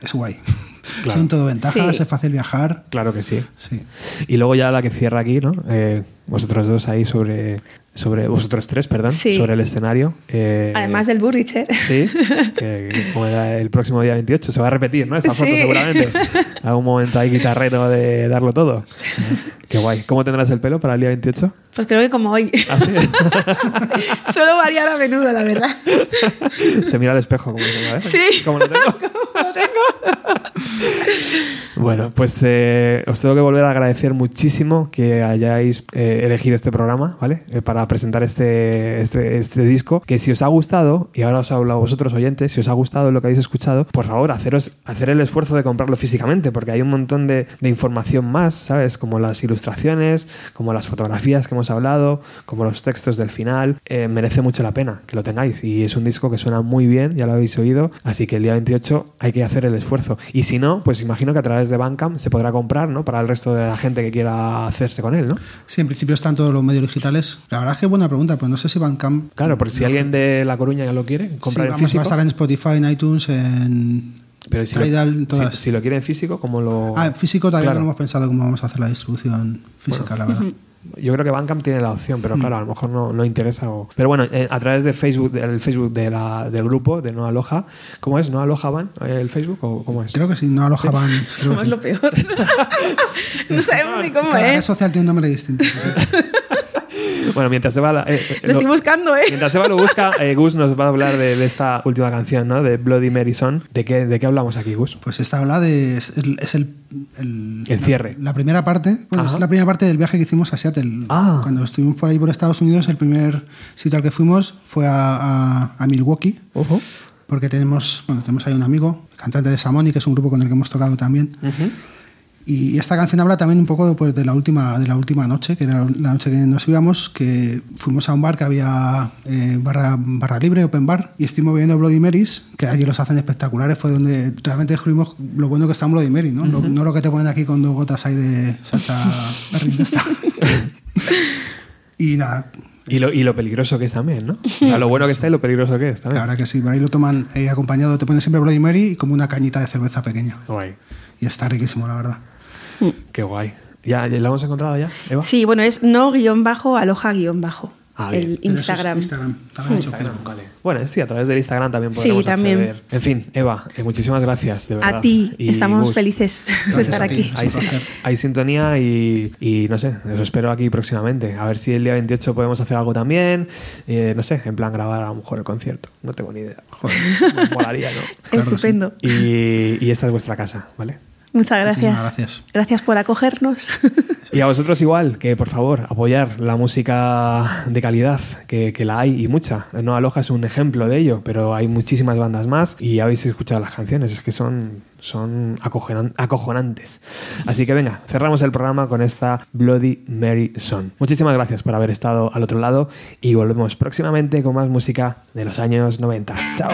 es guay. Claro. Son todo ventajas, Sí. es fácil viajar. Claro que sí. Sí. Y luego ya la que cierra aquí, ¿no? Eh, vosotros dos ahí sobre, sobre... Vosotros tres, perdón. Sí. Sobre el escenario. Eh, Además del Burricher. Sí, que, que como era el próximo día 28 se va a repetir, ¿no? Esta foto Sí. seguramente. Algún momento ahí guitarrero de darlo todo. Qué guay. ¿Cómo tendrás el pelo para el día 28? Pues creo que como hoy. ¿Ah, sí? Suelo variar a menudo, la verdad. se mira al espejo como ¿eh? Sí. ¿Cómo lo tengo? Lo tengo. Bueno, pues eh, os tengo que volver a agradecer muchísimo que hayáis eh, elegido este programa, ¿vale? Eh, para presentar este, este, este disco. Que si os ha gustado, y ahora os hablo a vosotros oyentes, si os ha gustado lo que habéis escuchado, por favor, haceros, hacer el esfuerzo de comprarlo físicamente, porque hay un montón de, de información más, ¿sabes? Como las ilustraciones, como las fotografías que hemos hablado, como los textos del final. Merece mucho la pena que lo tengáis. Y es un disco que suena muy bien, ya lo habéis oído. Así que el día 28 hay que hacer el esfuerzo. Y si no, pues imagino que a través de Bandcamp se podrá comprar, ¿no? Para el resto de la gente que quiera hacerse con él, ¿no? Sí, en principio están todos los medios digitales. La verdad es que buena pregunta, pues no sé si Bandcamp... Claro, porque si alguien de La Coruña ya lo quiere, Sí, comprar en vamos, va físico. a estar en Spotify, en iTunes, en Pero si lo, Tidal, si- todas. si lo quiere en físico, como lo. Ah, en físico todavía Claro. no hemos pensado cómo vamos a hacer la distribución física, la verdad. Yo creo que Bandcamp tiene la opción, pero claro, a lo mejor no, no interesa. o- Pero bueno, eh, a través de Facebook, del Facebook de la- del grupo de No Aloja, ¿cómo es? ¿No Aloja Van? ¿El Facebook o cómo es? Creo que sí, no alojaban. creo que Somos sí. lo peor. no sabemos ni cómo Cada red es. social tiene un nombre distinto. Bueno, mientras Eva, la- eh, Lo estoy buscando, ¿eh? Mientras Eva lo busca, eh, Gus nos va a hablar de, de esta última canción, ¿no? De Bloody Mary Son. ¿De qué, ¿De qué hablamos aquí, Gus? Pues esta habla de. Es el. es el, el- El cierre. La, la primera parte. Bueno, es la primera parte del viaje que hicimos a Seattle. Ah. Cuando estuvimos por ahí por Estados Unidos, el primer sitio al que fuimos fue a, a- a Milwaukee. Ojo. Porque tenemos, bueno, tenemos ahí un amigo, cantante de Samoni, que es un grupo con el que hemos tocado también. Y esta canción habla también un poco pues, de, la última, de la última noche, que era la noche que nos íbamos, que fuimos a un bar que había eh, barra, barra libre, open bar, y estuvimos bebiendo Bloody Marys, que allí los hacen espectaculares, fue donde realmente descubrimos lo bueno que está un Bloody Mary, ¿no? Lo- no lo que te ponen aquí con dos gotas ahí de salsa de y nada, Y lo, y lo peligroso que es también, ¿no? O sea, lo bueno que está y lo peligroso que es la también. verdad que sí, por ahí lo toman eh, acompañado, te ponen siempre Bloody Mary y como una cañita de cerveza pequeña. Guay. Y está riquísimo, la verdad. Qué guay. ¿Ya, ya lo hemos encontrado ya, Eva? Sí, bueno, es no guion bajo, aloja guion bajo. Ah, el es Instagram. Instagram. También he hecho Instagram, Facebook. vale. Bueno, sí, a través del Instagram también Sí, podemos también. acceder. En fin, Eva, eh, muchísimas gracias, de verdad. A ti, Y estamos Gus, felices de estar aquí. Hay, sintonía y, y no sé, os espero aquí próximamente. A ver si el día 28 podemos hacer algo también. eh, no sé, en plan grabar a lo mejor el concierto. No tengo ni idea. Joder, molaría, ¿no? Claro sí. Estupendo. Y, y esta es vuestra casa, ¿vale? Muchas gracias. Muchísimas gracias. Gracias por acogernos. Y a vosotros igual, que por favor, apoyar la música de calidad, que, que la hay y mucha. No Aloha es un ejemplo de ello, pero hay muchísimas bandas más y habéis escuchado las canciones, es que son, son acojonan- acojonantes. Así que venga, cerramos el programa con esta Bloody Mary Song. Muchísimas gracias por haber estado al otro lado y volvemos próximamente con más música de los años 90. Chao.